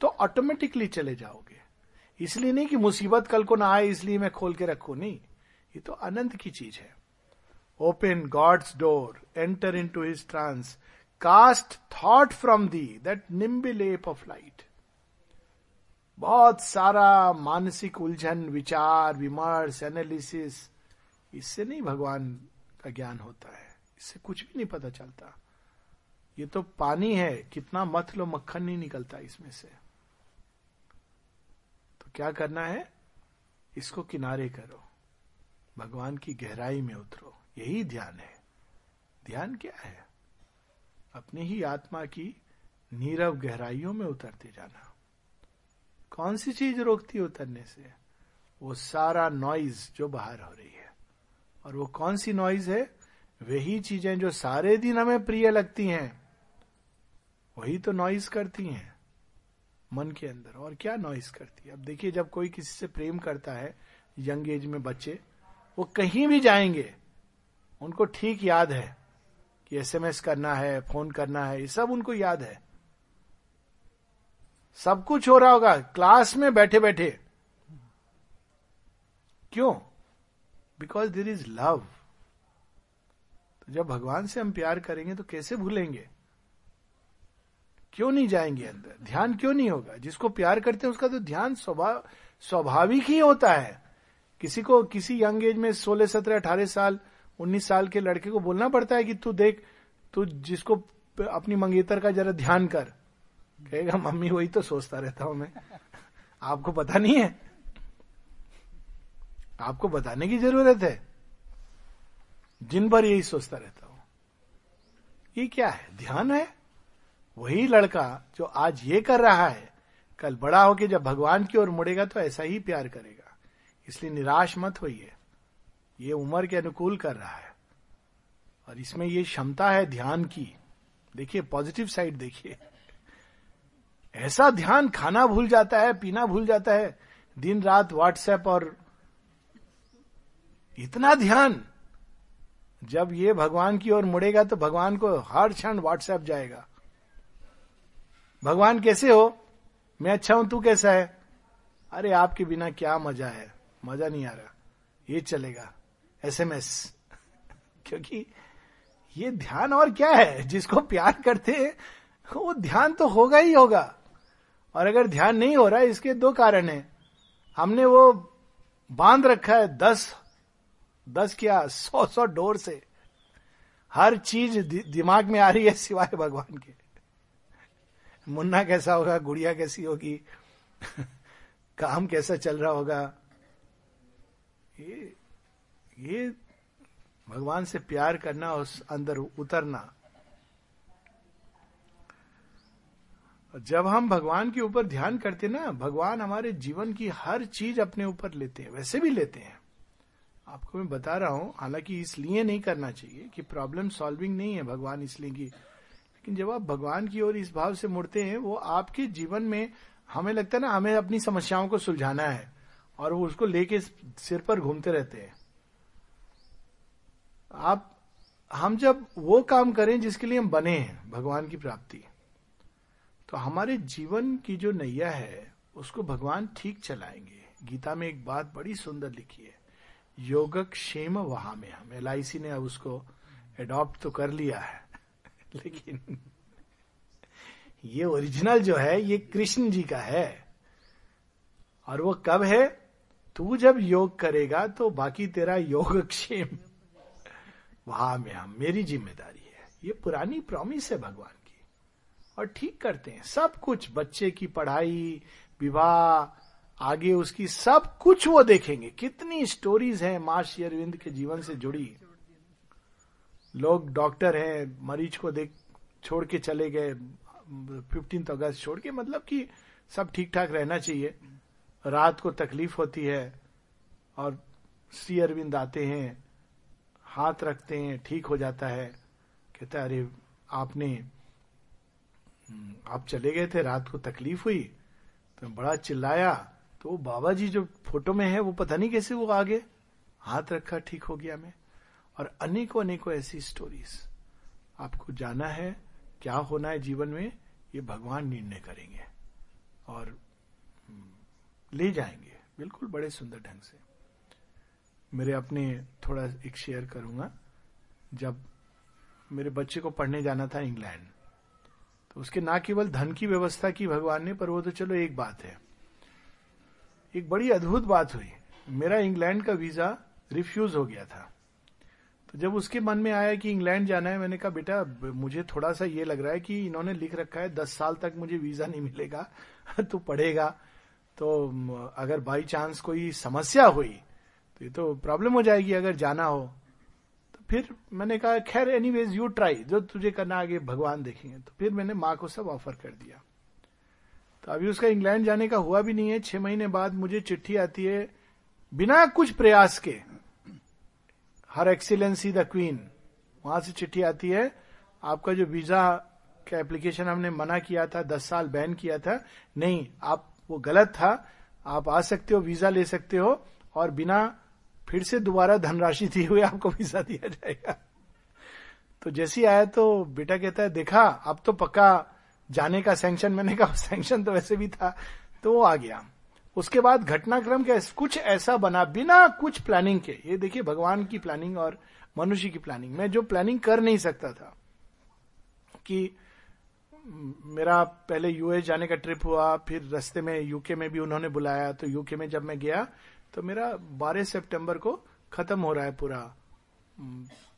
तो ऑटोमेटिकली चले जाओगे। इसलिए नहीं कि मुसीबत कल को ना आए, इसलिए मैं खोल के रखू। नहीं, ये तो अनंत की चीज़ है। Open God's door enter into his trance cast thought from thee that nimble leap of light बहुत सारा मानसिक उलझन, विचार, विमर्श एनालिसिस इससे नहीं भगवान का ज्ञान होता है। इससे कुछ भी नहीं पता चलता। ये तो पानी है, कितना मत लो, मक्खन नहीं निकलता इसमें से। क्या करना है? इसको किनारे करो। भगवान की गहराई में उतरो। यही ध्यान है। ध्यान क्या है? अपनी ही आत्मा की नीरव गहराइयों में उतरते जाना। कौन सी चीज़ रोकती है उतरने से? वो सारा नॉइज़ जो बाहर हो रही है। और वो कौन सी नॉइज़ है? वही चीज़ें जो सारे दिन हमें प्रिय लगती हैं। वही तो नॉइज़ करती हैं। मन के अंदर। और क्या नॉइस करती है? अब देखिए, जब कोई किसी से प्रेम करता है यंग एज में बच्चे, वो कहीं भी जाएँगे, उनको ठीक याद है कि एसएमएस करना है फ़ोन करना है, ये सब उनको याद है। सब कुछ हो रहा होगा क्लास में बैठे बैठे क्यों? बिकॉज़ देर इज़ लव तो जब भगवान से हम प्यार करेंगे तो कैसे भूलेंगे? क्यों नहीं जाएँगे अंदर? ध्यान क्यों नहीं होगा? जिसको प्यार करते हैं, उसका तो ध्यान स्वभाव स्वाभाविक ही होता है। किसी को, किसी यंग एज में सोलह, सत्रह, अठारह साल, उन्नीस साल के लड़के को बोलना पड़ता है कि तू देख, तू जिसको अपनी मंगेतर का जरा ध्यान कर। कहेगा, मम्मी, वही तो सोचता रहता हूँ मैं। आपको पता नहीं है? आपको बताने की ज़रूरत है। जिन पर यही सोचता रहता हूँ। ये क्या है? ध्यान है? वही लड़का जो आज ये कर रहा है, कल बड़ा होके जब भगवान की ओर मुड़ेगा तो ऐसा ही प्यार करेगा। इसलिए निराश मत होइए। ये उम्र के अनुकूल कर रहा है। और इसमें ये क्षमता है ध्यान की। देखिए, पॉजिटिव साइड देखिए। ऐसा ध्यान खाना भूल जाता है, पीना भूल जाता है। दिन, रात, व्हाट्सएप और इतना ध्यान। जब ये भगवान की ओर मुड़ेगा तो भगवान को हर क्षण व्हाट्सएप जाएगा। भगवान कैसे हो? मैं अच्छा हूँ तू कैसा है? अरे आपके बिना क्या मज़ा है? मज़ा नहीं आ रहा। ये चलेगा। एसएमएस। क्योंकि ये ध्यान और क्या है? जिसको प्यार करते हैं वो ध्यान तो होगा ही होगा। और अगर ध्यान नहीं हो रहा है इसके दो कारण है। हमने वो बाँध रखा है दस दस क्या सौ सौ डोर से। हर चीज़ दि, दिमाग में आ रही है सिवाय भगवान के। मुन्ना कैसा होगा, गुड़िया कैसी होगी, काम कैसा चल रहा होगा। ये ये भगवान से प्यार करना और अंदर उतरना। जब हम भगवान के ऊपर ध्यान करते ना, भगवान हमारे जीवन की हर चीज़ अपने ऊपर लेते हैं, वैसे भी लेते हैं। आपको मैं बता रहा हूँ, हालाँकि इसलिए नहीं करना चाहिए कि प्रॉब्लम सॉल्विंग नहीं है भगवान इसलिए की लेकिन जब आप भगवान की ओर इस भाव से मुड़ते हैं, वो आपके जीवन में हमें लगता है ना, हमें अपनी समस्याओं को सुलझाना है और वो उसको लेके सिर पर घूमते रहते हैं। आप, हम जब वो काम करें जिसके लिए हम बने हैं, भगवान की प्राप्ति तो हमारे जीवन की जो नैया है, उसको भगवान ठीक चलाएँगे। गीता में एक बात बड़ी सुंदर लिखी है, योगक्षेम वहाँ में हम एल ने अब उसको एडॉप्ट तो कर लिया है। लेकिन ये ओरिजिनल जो है, ये कृष्ण जी का है। और वो कब है? तू जब योग करेगा तो बाकी तेरा योगक्षेम वहाँ में हम, मेरी ज़िम्मेदारी है। ये पुरानी प्रॉमिस है भगवान की। और ठीक करते हैं, सब कुछ, बच्चे की पढ़ाई, विवाह, आगे उसकी सब कुछ वो देखेंगे। कितनी स्टोरीज हैं माँ अरविंद के जीवन से जुड़ी। लोग डॉक्टर हैं, मरीज़ को देख, छोड़ के चले गए फिफ्टीन अगस्त छोड़ के मतलब कि सब ठीक ठाक रहना चाहिए। रात को तकलीफ़ होती है और श्री अरविंद आते हैं, हाथ रखते हैं, ठीक हो जाता है। कहता है, अरे, आपने, आप चले गए थे, रात को तकलीफ़ हुई तो बड़ा चिल्लाया तो बाबा जी जो फ़ोटो में है, वो पता नहीं कैसे वो आगे, हाथ रखा, ठीक हो गया मैं। और अनेकों अनेकों ऐसी स्टोरीज आपको जाना है क्या होना है जीवन में ये भगवान निर्णय करेंगे। और हम्म, ले जाएँगे बिल्कुल बड़े सुंदर ढंग से। मेरे अपने थोड़ा एक शेयर करूँगा। जब मेरे बच्चे को पढ़ने जाना था इंग्लैंड तो उसके ना केवल धन की व्यवस्था की भगवान ने पर वो तो चलो एक बात है। एक बड़ी अद्भुत बात हुई। मेरा इंग्लैंड का वीज़ा रिफ्यूज हो गया था। तो जब उसके मन में आया कि इंग्लैंड जाना है, मैंने कहा, बेटा मुझे थोड़ा सा ये लग रहा है कि इन्होंने लिख रखा है, दस साल तक मुझे वीज़ा नहीं मिलेगा, तू पढ़ेगा। तो अगर बाई चांस कोई समस्या हुई तो ये तो प्रॉब्लम हो जाएगी अगर जाना हो। तो फिर मैंने कहा, खैर एनीवेज यू ट्राई जो तुझे करना आगे भगवान देखेंगे। तो फिर मैंने माँ को सब ऑफ़र कर दिया। तो अभी उसका इंग्लैंड जाने का हुआ भी नहीं है, छह महीने बाद मुझे चिट्ठी आती है, बिना कुछ प्रयास के हर एक्सीलेंसी द क्वीन। वहाँ से चिट्ठी आती है। आपका जो वीज़ा का एप्लीकेशन हमने मना किया था, दस साल बैन किया था, नहीं, आप, वो गलत था। आप आ सकते हो, वीज़ा ले सकते हो, और बिना फिर से दोबारा धनराशि दी हुई आपको वीज़ा दिया जाएगा। तो जैसे आया तो बेटा कहता है, देखा, अब तो पक्का जाने का सैंक्शन मैंने कहा सैंक्शन तो वैसे भी था। तो वो आ गया। उसके बाद घटनाक्रम क्या कुछ ऐसा बना बिना कुछ प्लानिंग के। ये देखिए, भगवान की प्लानिंग और मनुष्य की प्लानिंग मैं जो प्लानिंग कर नहीं सकता था कि मेरा पहले यूएस जाने का ट्रिप हुआ, फिर रस्ते में यूके में भी उन्होंने बुलाया तो यूके में जब मैं गया तो मेरा 12 सितंबर को खत्म हो रहा है पूरा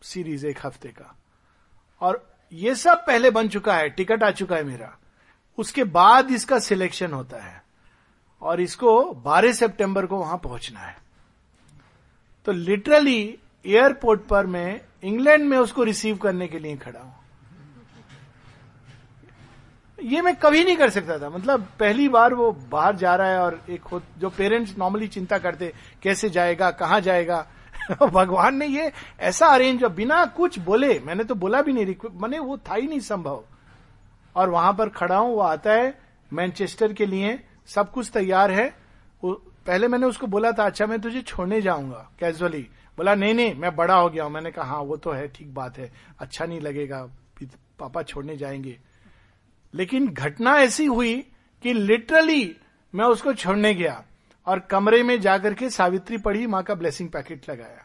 सीरीज़ एक हफ़्ते का। और ये सब पहले बन चुका है, टिकट आ चुका है मेरा। उसके बाद इसका सिलेक्शन होता है। और इसको 12 सितंबर को वहाँ पहुँचना है। तो लिटरली एयरपोर्ट पर मैं इंग्लैंड में उसको रिसीव करने के लिए खड़ा हूँ। ये मैं कभी नहीं कर सकता था। मतलब पहली बार वो बाहर जा रहा है और एक जो पेरेंट्स नॉर्मली चिंता करते, कैसे जाएगा, कहाँ जाएगा? भगवान ने ये ऐसा अरेंज बिना कुछ बोले, मैंने तो बोला भी नहीं मैंने वो था ही नहीं संभव। और वहाँ पर खड़ा हूँ, वो आता है मैनचेस्टर के लिए। सब कुछ तैयार है। वो पहले मैंने उसको बोला था अच्छा मैं तुझे छोड़ने जाऊँगा कैजुअली बोला नहीं नहीं मैं बड़ा हो गया हूँ। मैंने कहा हाँ वो तो है ठीक बात है। अच्छा नहीं लगेगा पापा छोड़ने जाएँगे। लेकिन घटना ऐसी हुई कि लिटरली मैं उसको छोड़ने गया और कमरे में जाकर के सावित्री पढ़ी माँ का ब्लेसिंग पैकेट लगाया।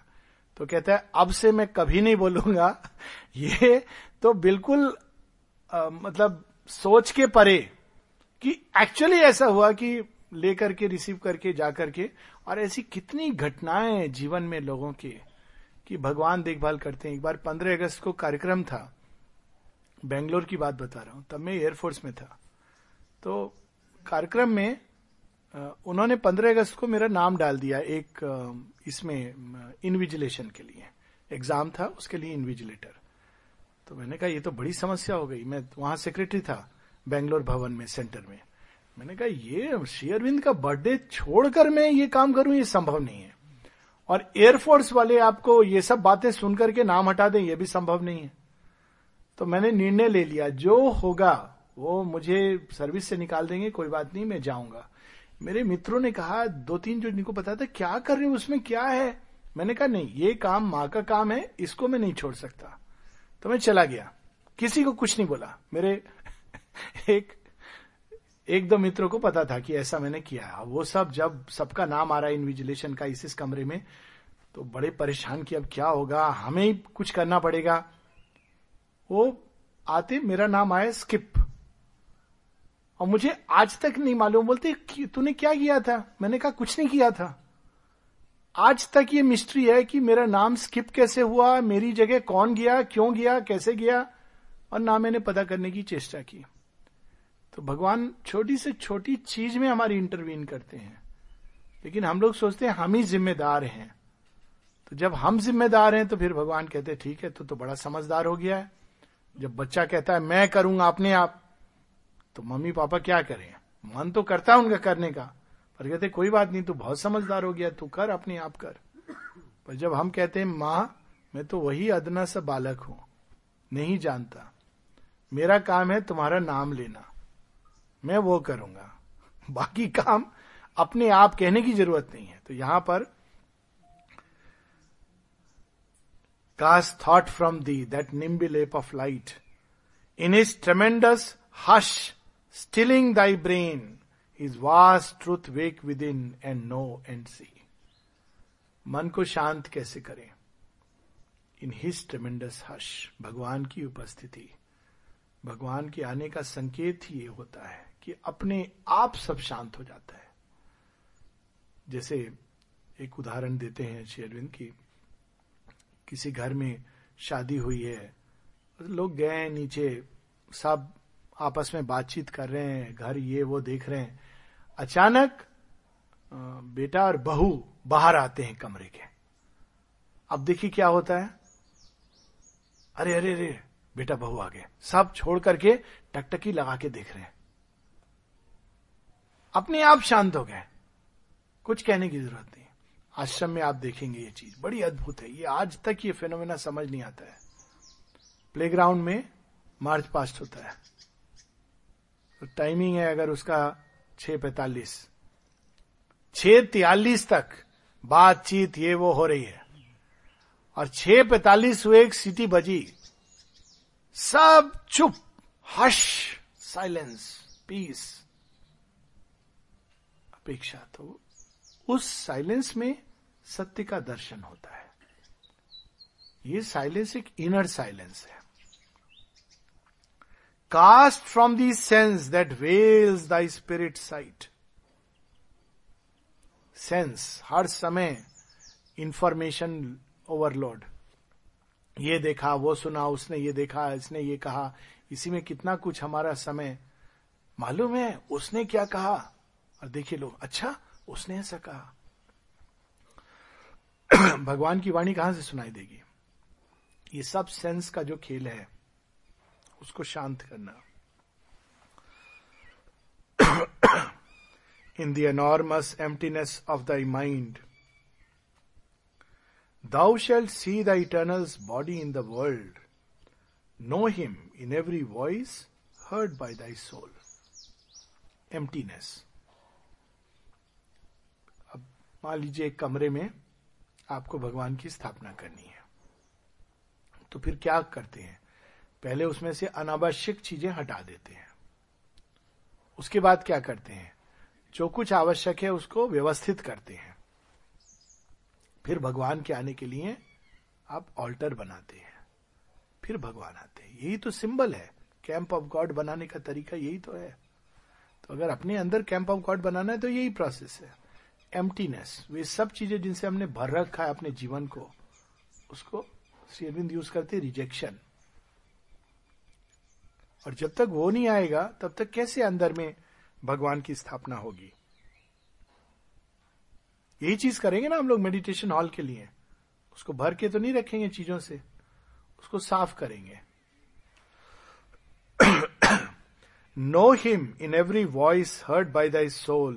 तो कहता है अब से मैं कभी नहीं बोलूँगा। ये तो बिल्कुल आ, मतलब सोच के परे कि एक्चुअली ऐसा हुआ कि लेकर के रिसीव करके जाकर के और ऐसी कितनी घटनाएँ जीवन में लोगों के, कि भगवान देखभाल करते हैं। एक बार पंद्रह अगस्त को कार्यक्रम था। बेंगलोर की बात बता रहा हूँ, तब मैं एयरफोर्स में था। तो कार्यक्रम में उन्होंने पंद्रह अगस्त को मेरा नाम डाल दिया एक इसमें इनविजिलेशन के लिए। एग्ज़ाम था, उसके लिए इनविजिलेटर तो मैंने कहा, ये तो बड़ी समस्या हो गई। मैं वहाँ सेक्रेटरी था। बेंगलोर भवन में, सेंटर में। मैंने कहा, ये शेयरविंद का बर्थडे छोड़कर मैं ये काम करूँ, ये संभव नहीं है। और एयरफोर्स वाले आपको ये सब बातें सुनकर के नाम हटा दें, ये भी संभव नहीं है। तो मैंने निर्णय ले लिया, जो होगा, वो मुझे सर्विस से निकाल देंगे, कोई बात नहीं, मैं जाऊँगा। मेरे मित्रों ने कहा, दो तीन जो इनको पता था, क्या कर रहे हो, उसमें क्या है? मैंने कहा, नहीं, ये काम माँ का काम है, इसको मैं नहीं छोड़ सकता। तो मैं चला गया। किसी को कुछ नहीं बोला। मेरे एक एक दो मित्रों को पता था कि ऐसा मैंने किया है। वो सब जब सबका नाम आ रहा है इन्विजिलेशन का इस इस कमरे में तो बड़े परेशान कि अब क्या होगा, हमें ही कुछ करना पड़ेगा। वो आते, मेरा नाम आया स्किप और मुझे आज तक नहीं मालूम, बोलते तूने क्या किया था? मैंने कहा, कुछ नहीं किया था। आज तक ये मिस्ट्री है कि मेरा नाम स्किप कैसे हुआ, मेरी जगह कौन गया, क्यों गया, कैसे गया, और ना मैंने पता करने की चेष्टा की। तो भगवान छोटी से छोटी चीज़ में हमारी इंटरवीन करते हैं। लेकिन हम लोग सोचते हैं हम ही जिम्मेदार हैं। तो जब हम जिम्मेदार हैं तो फिर भगवान कहते हैं, ठीक है तो तो बड़ा समझदार हो गया है। जब बच्चा कहता है, मैं करूँगा अपने आप तो मम्मी पापा क्या करें? मन तो करता है उनका करने का। पर कहते कोई बात नहीं, तू बहुत समझदार हो गया, तू कर, अपने आप कर। पर जब हम कहते हैं, माँ, मैं तो वही अदना सा बालक हूँ, नहीं जानता। मेरा काम है तुम्हारा नाम लेना। मैं वो करूँगा। बाकी काम अपने आप कहने की ज़रूरत नहीं है। तो यहाँ पर cast thought from thee that nimble leap of light in his tremendous hush stilling thy brain his vast truth wake within and know and see मन को शांत कैसे करें? इन हिज ट्रेमेंडस हश भगवान की उपस्थिति। भगवान के आने का संकेत ही ये होता है। कि अपने आप सब शांत हो जाता है। जैसे एक उदाहरण देते हैं शेरविंद की, किसी घर में शादी हुई है, लोग गए नीचे, सब आपस में बातचीत कर रहे हैं, घर ये वो देख रहे हैं। अचानक बेटा और बहू बाहर आते हैं कमरे के। अब देखिए क्या होता है। अरे अरे अरे, बेटा बहू आ गए। सब छोड़ करके टकटकी लगा के देख रहे हैं। अपने आप शांत हो गए। कुछ कहने की ज़रूरत नहीं। आश्रम में आप देखेंगे ये चीज़। बड़ी अद्भुत है। ये आज तक ये फिनोमेना समझ नहीं आता है। प्लेग्राउंड में मार्च पास्ट होता है। तो टाइमिंग है अगर उसका छह पैतालीस। छह तियालीस तक बातचीत ये वो हो रही है। और छह पैतालीस हुए एक सिटी बजी। सब चुप हश साइलेंस पीस अपेक्षा तो उस साइलेंस में सत्य का दर्शन होता है। ये साइलेंस एक इनर साइलेंस है। Cast from thee sense that veils thy spirit sight sense हर समय इंफॉर्मेशन ओवरलोड ये देखा, वो सुना, उसने ये देखा, इसने ये कहा। इसी में कितना कुछ हमारा समय मालूम है, उसने क्या कहा? और देखिए लोग अच्छा उसने ऐसा कहा। भगवान की वाणी कहाँ से सुनाई देगी? ये सब सेंस का जो खेल है, उसको शांत करना। In the enormous emptiness of thy mind thou shall see the eternal's body in the world know him in every voice heard by thy soul emptiness मान लीजिए एक कमरे में आपको भगवान की स्थापना करनी है तो फिर क्या करते हैं? पहले उसमें से अनावश्यक चीज़ें हटा देते हैं। उसके बाद क्या करते हैं? जो कुछ आवश्यक है उसको व्यवस्थित करते हैं। फिर भगवान के आने के लिए आप ऑल्टर बनाते हैं। फिर भगवान आते हैं। यही तो सिंबल है। कैंप ऑफ़ गॉड बनाने का तरीका यही तो है। तो अगर अपने अंदर कैंप ऑफ़ गॉड बनाना है तो यही प्रोसेस है। एम्प्टीनेस वे सब चीज़ें जिनसे हमने भर रखा है अपने जीवन को, उसको श्री अरविंद यूज़ करते रिजेक्शन और जब तक वो नहीं आएगा, तब तक कैसे अंदर में भगवान की स्थापना होगी? यही चीज़ करेंगे ना हम लोग मेडिटेशन हॉल के लिए. उसको भर के तो नहीं रखेंगे चीज़ों से, उसको साफ़ करेंगे. Know him in every voice heard by thy soul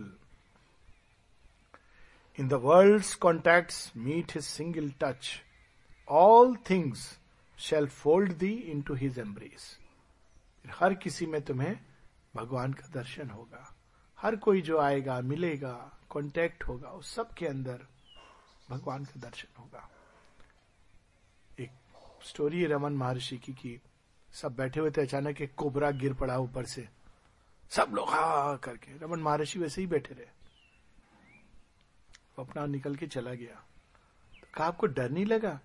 the world contact meet his single touch all things shall fold thee into his embrace हर किसी में तुम्हें भगवान का दर्शन होगा। हर कोई जो आएगा, मिलेगा कांटेक्ट होगा, उस सब के अंदर भगवान का दर्शन होगा। एक स्टोरी है रमन महर्षि की कि सब बैठे हुए थे, अचानक एक कोबरा गिर पड़ा ऊपर से। सब लोग हा करके। रमन महर्षि वैसे ही बैठे रहे। अपना निकल के चला गया। तो कहा, आपको डर नहीं लगा?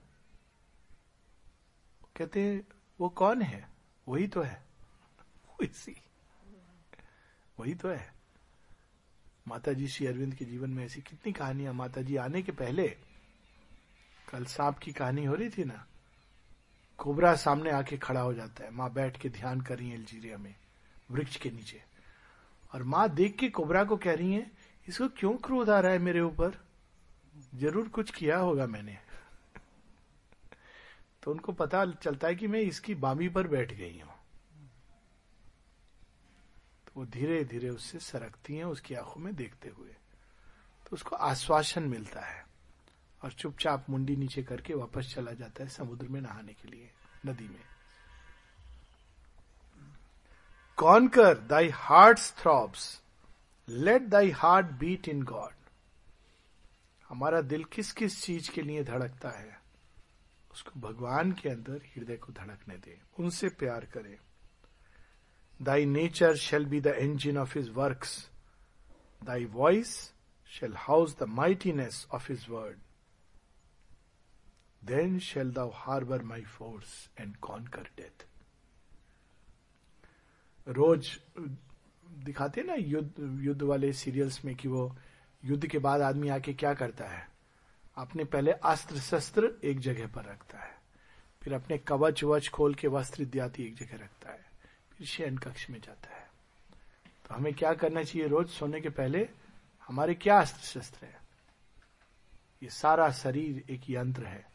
कहते, वो कौन है? वही तो है। वही वही तो है। माता जी श्री अरविंद के जीवन में ऐसी कितनी कहानियाँ माता जी आने के पहले, कल सांप की कहानी हो रही थी ना, कोबरा सामने आके खड़ा हो जाता है। माँ बैठ के ध्यान कर रही है अल्जीरिया में, वृक्ष के नीचे। और माँ देख के कोबरा को कह रही है इसको क्यों क्रोध आ रहा है मेरे ऊपर? ज़रूर कुछ किया होगा मैंने। तो उनको पता चलता है कि मैं इसकी बामी पर बैठ गई हूँ। तो वो धीरे धीरे उससे सरकती हैं, उसकी आँखों में देखते हुए। तो उसको आश्वासन मिलता है और चुपचाप मुंडी नीचे करके वापस चला जाता है समुद्र में नहाने के लिए, नदी में। Conquer thy heart throbs. Let thy heart beat in God हमारा दिल किस किस चीज़ के लिए धड़कता है? उसको भगवान के अंदर हृदय को धड़कने दे। उनसे प्यार करें। Thy nature shall be the engine of his work thy voice shall house the mightiness of his word then shall thou harbour my force and conquer death रोज दिखाते ना युद्ध युद्ध वाले सीरियल्स में कि वो युद्ध के बाद आदमी आके क्या करता है? अपने पहले अस्त्र शस्त्र एक जगह पर रखता है। फिर अपने कवच वच खोल के वस्त्र इत्यादि एक जगह रखता है। फिर शयन कक्ष में जाता है। तो हमें क्या करना चाहिए रोज? सोने के पहले हमारे क्या अस्त्र शस्त्र है? ये सारा शरीर एक यंत्र है।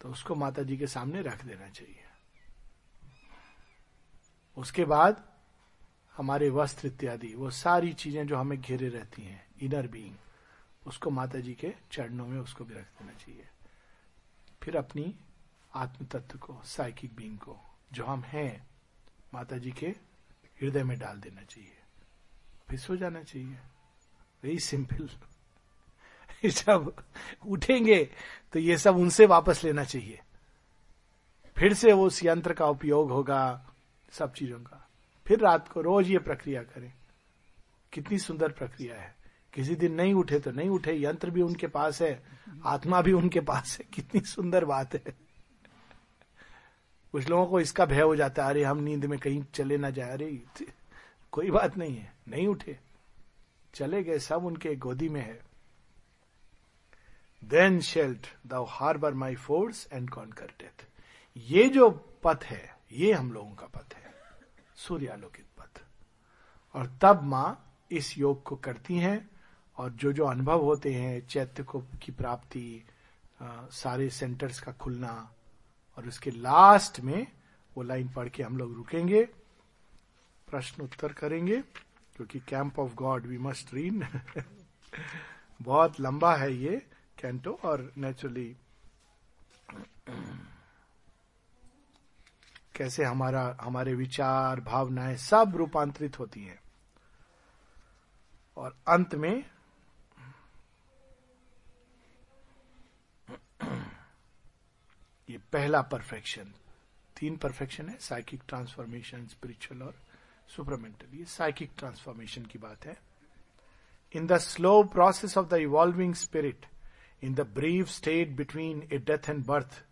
तो उसको माता जी के सामने रख देना चाहिए। उसके बाद हमारे वस्त्र इत्यादि, वो सारी चीज़ें जो हमें घेरे रहती हैं इनर बीइंग उसको माता जी के चरणों में उसको भी रख देना चाहिए। फिर अपनी आत्म तत्व को साइकिक बींग को, जो हम हैं माता जी के हृदय में डाल देना चाहिए। फिर सो जाना चाहिए। वेरी सिंपल जब उठेंगे तो ये सब उनसे वापस लेना चाहिए। फिर से उस यंत्र का उपयोग होगा, सब चीज़ों का। फिर रात को रोज ये प्रक्रिया करें। कितनी सुंदर प्रक्रिया है। किसी दिन नहीं उठे तो नहीं उठे, यंत्र भी उनके पास है, आत्मा भी उनके पास है। कितनी सुंदर बात है। कुछ लोगों को इसका भय हो जाता है, अरे हम नींद में कहीं चले ना जाए। अरे, कोई बात नहीं है, नहीं उठे। चले गए, सब उनके गोदी में है। Then shalt the harbour my force and conquer death ये जो पथ है, ये हम लोगों का पथ है। सूर्यालोकित पथ और तब माँ इस योग को करती हैं और जो जो अनुभव होते हैं, चैत्य को की प्राप्ति सारे सेंटर्स का खुलना और उसके लास्ट में वो लाइन पढ़ के हम लोग रुकेंगे, प्रश्न उत्तर करेंगे, क्योंकि camp of God we must read बहुत लंबा है ये कैंटो और नेचुरली कैसे हमारा, हमारे विचार, भावनाएँ सब रूपांतरित होती हैं। और अंत में, ये पहला परफेक्शन तीन परफेक्शन है साइकिक ट्रांसफॉर्मेशन स्पिरिचुअल और सुपरमेंटल ये साइकिक ट्रांसफॉर्मेशन की बात है। In the slow process of the evolving spirit in the brief state between a death and birth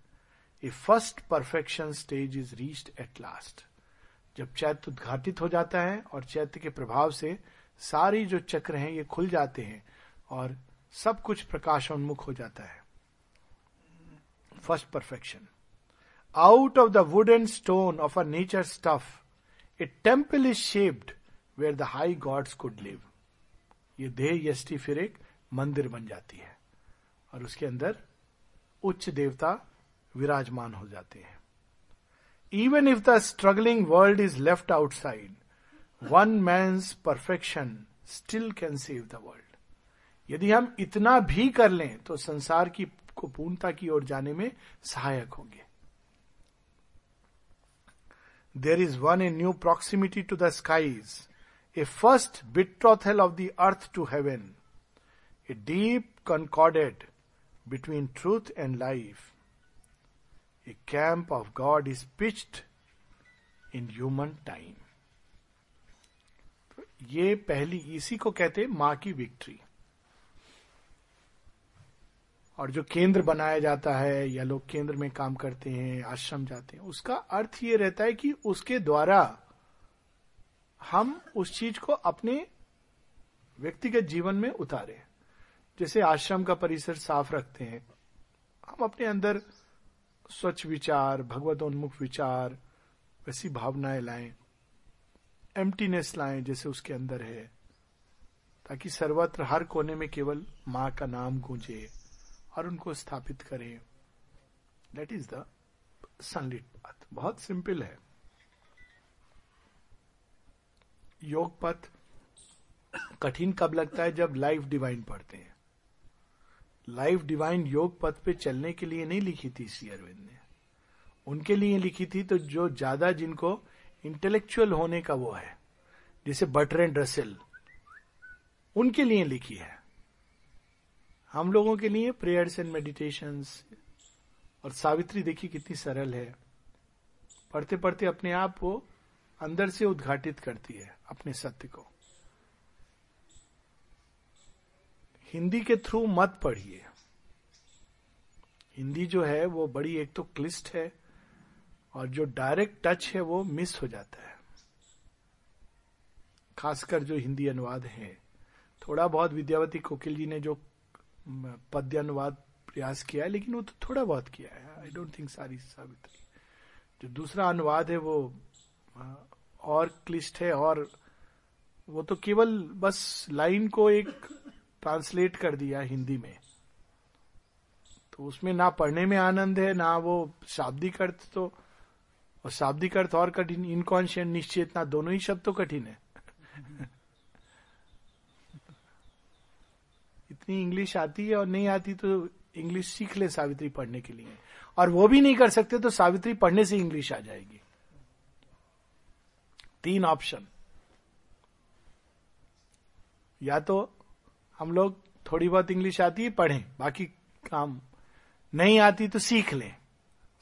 a first perfection stage is reached at last जब चैत्य उद्घाटित हो जाता है और चैत्य के प्रभाव से सारी जो चक्र हैं ये खुल जाते हैं और सब कुछ प्रकाशोन्मुख हो जाता है। First perfection out of the wood and stone of a nature stuff a temple is shaped where the high gods could live ये देह यष्टि फिर एक मंदिर बन जाती है। और उसके अंदर उच्च देवता विराजमान हो जाते हैं। Even if the struggling world is left outside one man perfection still can save the world यदि हम इतना भी कर लें तो संसार की, को पूर्णता की ओर जाने में सहायक होंगे। There is won a new proximity to the skies a first betrothal of the earth to heaven a deep concordant between truth and life a camp of God is pitched in human time ये पहली इसी को कहते माँ की victory और जो केंद्र बनाया जाता है, या लोग केंद्र में काम करते हैं, आश्रम जाते हैं, उसका अर्थ ये रहता है कि उसके द्वारा हम उस चीज़ को अपने व्यक्तिगत जीवन में उतारे। जैसे आश्रम का परिसर साफ़ रखते हैं, हम अपने अंदर स्वच्छ विचार भगवत उन्मुख विचार, वैसी भावनाएँ लाएँ एम्प्टीनेस लाएँ जैसे उसके अंदर है, ताकि सर्वत्र हर कोने में केवल माँ का नाम गूंजे और उनको स्थापित करें। That is the sunlit path बहुत सिंपल है। योग पथ कठिन कब लगता है जब लाइफ डिवाइन पढ़ते हैं? लाइफ डिवाइन योग पथ पे चलने के लिए नहीं लिखी थी श्री अरविंद ने। उनके लिए लिखी थी तो जो ज़्यादा जिनको इंटेलेक्चुअल होने का वो है, जैसे बटरेंड रसेल उनके लिए लिखी है। हम लोगों के लिए प्रेयर्स एंड मेडिटेशन और सावित्री देखिए कितनी सरल है। पढ़ते पढ़ते अपने आप वो अंदर से उद्घाटित करती है अपने सत्य को। हिंदी के थ्रू मत पढ़िए। हिंदी जो है, वो बड़ी एक तो क्लिस्ट है, और जो डायरेक्ट टच है, वो मिस हो जाता है। खासकर जो हिंदी अनुवाद है। थोड़ा बहुत विद्यावती कोकिल जी ने जो पद्य अनुवाद प्रयास किया है, लेकिन वो तो थोड़ा बहुत किया है। आई डोंट थिंक सारी सावित्री जो दूसरा अनुवाद है, वो और क्लिष्ट है, और वो तो केवल बस लाइन को एक ट्रांसलेट कर दिया हिंदी में। तो उसमें ना पढ़ने में आनंद है, ना वो शाब्दिक अर्थ तो और शाब्दिक अर्थ और कठिन इनकॉन्शियंट निश्चेतना दोनों ही शब्द तो कठिन है। इतनी इंग्लिश आती है और नहीं आती तो इंग्लिश सीख ले सावित्री पढ़ने के लिए। और वो भी नहीं कर सकते तो सावित्री पढ़ने से इंग्लिश आ जाएगी। तीन ऑप्शन या तो हम लोग थोड़ी बहुत इंग्लिश आती है, पढ़ें। बाकी काम नहीं आती तो सीख लें,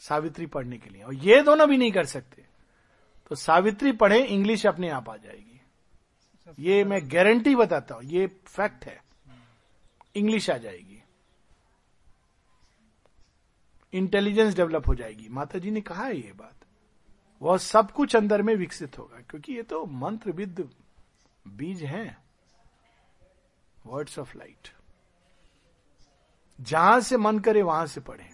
सावित्री पढ़ने के लिए। और ये दोनों भी नहीं कर सकते। तो सावित्री पढ़े इंग्लिश अपने आप आ जाएगी। ये मैं गारंटी बताता हूँ, ये फैक्ट है। इंग्लिश आ जाएगी। इंटेलिजेंस डेवलप हो जाएगी। माता जी ने कहा है ये बात। वह सब कुछ अंदर में विकसित होगा, क्योंकि ये तो मंत्र विद बीज हैं। वर्ड्स ऑफ़ लाइट जहाँ से मन करे, वहाँ से पढ़े।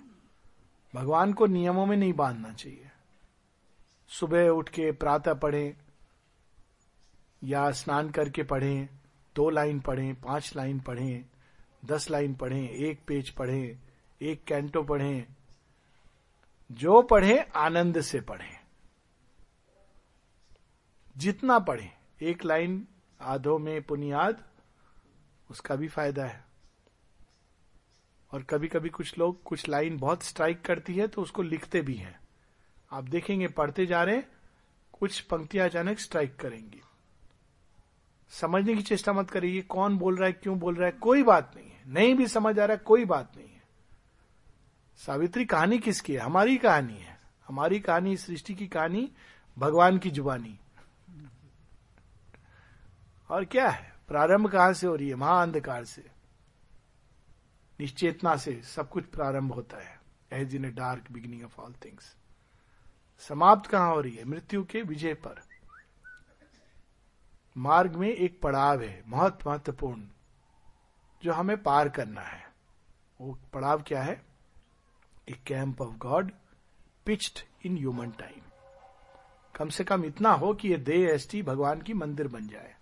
भगवान को नियमों में नहीं बांधना चाहिए। सुबह उठ के प्रातः पढ़े, या स्नान करके पढ़े, दो लाइन पढ़े, पाँच लाइन पढ़ें, दस लाइन पढ़े, एक पेज पढ़े, एक कैंटो पढ़े। जो पढ़े, आनंद से पढ़े। जितना पढ़े, एक लाइन आधो में पुनियाद उसका भी फ़ायदा है। और कभी कभी कुछ लोग, कुछ लाइन बहुत स्ट्राइक करती है तो उसको लिखते भी हैं। आप देखेंगे, पढ़ते जा रहे कुछ पंक्तियाँ अचानक स्ट्राइक करेंगी। समझने की चेष्टा मत करिए कौन बोल रहा है, क्यों बोल रहा है, कोई बात नहीं है। नहीं भी समझ आ रहा है, कोई बात नहीं है। सावित्री कहानी किसकी है? हमारी कहानी है। हमारी कहानी, सृष्टि की कहानी, भगवान की जुबानी। और क्या है? प्रारंभ कहाँ से हो रही है महाअंधकार से। निश्चेतना से सब कुछ प्रारंभ होता है। As in a dark beginning of all things. समाप्त कहाँ हो रही है? मृत्यु के विजय पर। मार्ग में एक पड़ाव है, बहुत महत्वपूर्ण, जो हमें पार करना है। वो पड़ाव क्या है? A camp of God pitched in human time कम से कम इतना हो कि ये दे एसटी भगवान की मंदिर बन जाए।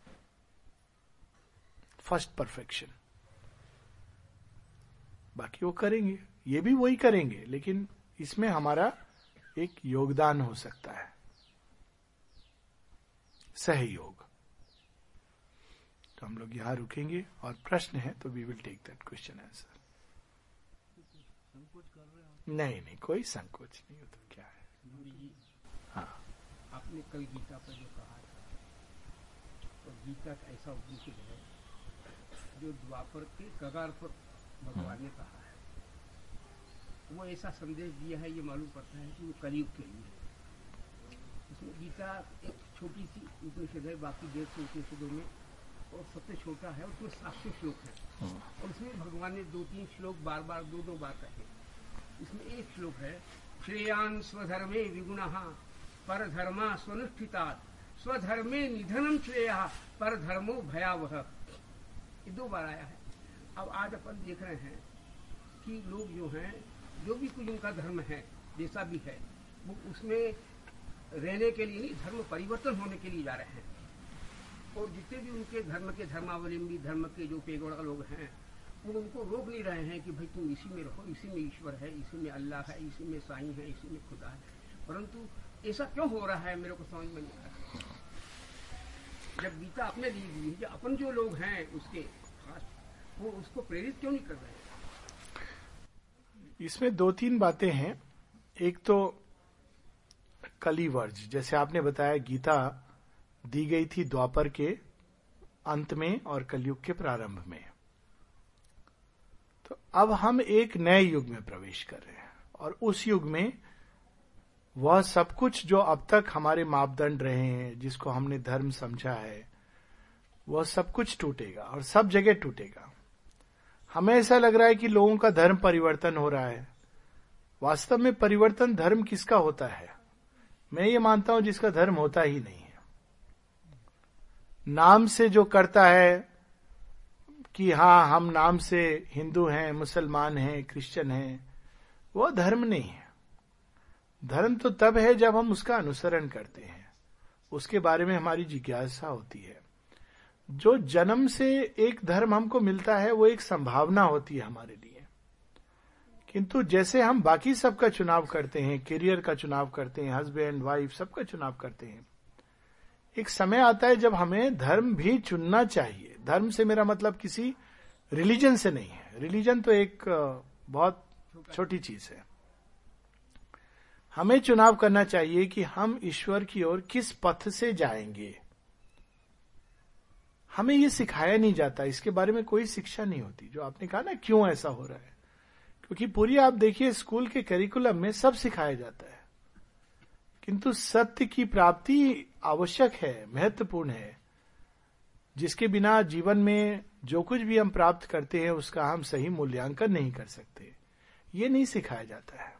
First perfection. बाकी वो करेंगे, ये भी वही करेंगे, लेकिन इसमें हमारा एक योगदान हो सकता है। सहयोग। तो हम लोग यहाँ रुकेंगे, और प्रश्न है तो we will take that question answer नहीं नहीं, कोई संकोच नहीं हो तो क्या है। हाँ। आपने कल गीता पर जो कहा था और गीता का ऐसा उपनिषद है जो द्वापर के कगार पर भगवान ने कहा है। वो ऐसा संदेश दिया है ये मालूम पड़ता है कि वो कलयुग के लिए उसमें गीता एक छोटी सी उपनिषद है बाकी डेढ़ सौ उपनिषदों में और सबसे छोटा है उसमें सात सौ श्लोक है। हाँ। और उसमें भगवान ने दो तीन श्लोक बार बार दो दो बार कहे। इसमें एक श्लोक है श्रेयान स्वधर्मे विगुण पर धर्मा स्वनुष्ठिता स्वधर्मे निधनम श्रेय पर धर्मो भयावह। ये दो बार आया है। अब आज अपन देख रहे हैं कि लोग जो हैं, जो भी कुछ उनका धर्म है, जैसा भी है, वो उसमें रहने के लिए नहीं, धर्म परिवर्तन होने के लिए जा रहे हैं। और जितने भी उनके धर्म के धर्मावलंबी, धर्म के जो पेगोड़ा लोग हैं, वो उनको रोक नहीं रहे हैं कि भाई तुम इसी में रहो, इसी में ईश्वर है, इसी में अल्लाह है, इसी में साईं है, इसी में खुदा है। परंतु ऐसा क्यों हो रहा है, मेरे को समझ में नहीं आ रहा। जब गीता अपने लिए दी है अपन जो लोग हैं उसके वो उसको प्रेरित क्यों नहीं कर रहे इसमें दो तीन बातें हैं। एक तो कलीवर्ज, जैसे आपने बताया गीता दी गई थी द्वापर के अंत में और कलयुग के प्रारंभ में। तो अब हम एक नए युग में प्रवेश कर रहे हैं और उस युग में वह सब कुछ जो अब तक हमारे मापदंड रहे हैं, जिसको हमने धर्म समझा है, वह सब कुछ टूटेगा और सब जगह टूटेगा। हमें ऐसा लग रहा है कि लोगों का धर्म परिवर्तन हो रहा है। वास्तव में परिवर्तन धर्म किसका होता है? मैं ये मानता हूँ जिसका धर्म होता ही नहीं है। नाम से जो करता है कि हाँ हम नाम से हिंदू हैं, मुसलमान हैं, क्रिश्चियन हैं वो धर्म नहीं है। धर्म तो तब है जब हम उसका अनुसरण करते हैं। उसके बारे में हमारी जिज्ञासा होती है। जो जन्म से एक धर्म हमको मिलता है, वो एक संभावना होती है हमारे लिए। किंतु जैसे हम बाकी सबका चुनाव करते हैं करियर का चुनाव करते हैं हस्बैंड वाइफ सबका चुनाव करते हैं, एक समय आता है जब हमें धर्म भी चुनना चाहिए। धर्म से मेरा मतलब किसी रिलीजन से नहीं है। रिलीजन तो एक बहुत छोटी चीज़ है। हमें चुनाव करना चाहिए कि हम ईश्वर की ओर किस पथ से जाएँगे। हमें ये सिखाया नहीं जाता, इसके बारे में कोई शिक्षा नहीं होती। जो आपने कहा ना, क्यों ऐसा हो रहा है? क्योंकि पूरी आप देखिए, स्कूल के करिकुलम में सब सिखाया जाता है। किंतु सत्य की प्राप्ति आवश्यक है, महत्वपूर्ण है। जिसके बिना जीवन में जो कुछ भी हम प्राप्त करते हैं, उसका हम सही मूल्यांकन नहीं कर सकते। ये नहीं सिखाया जाता है।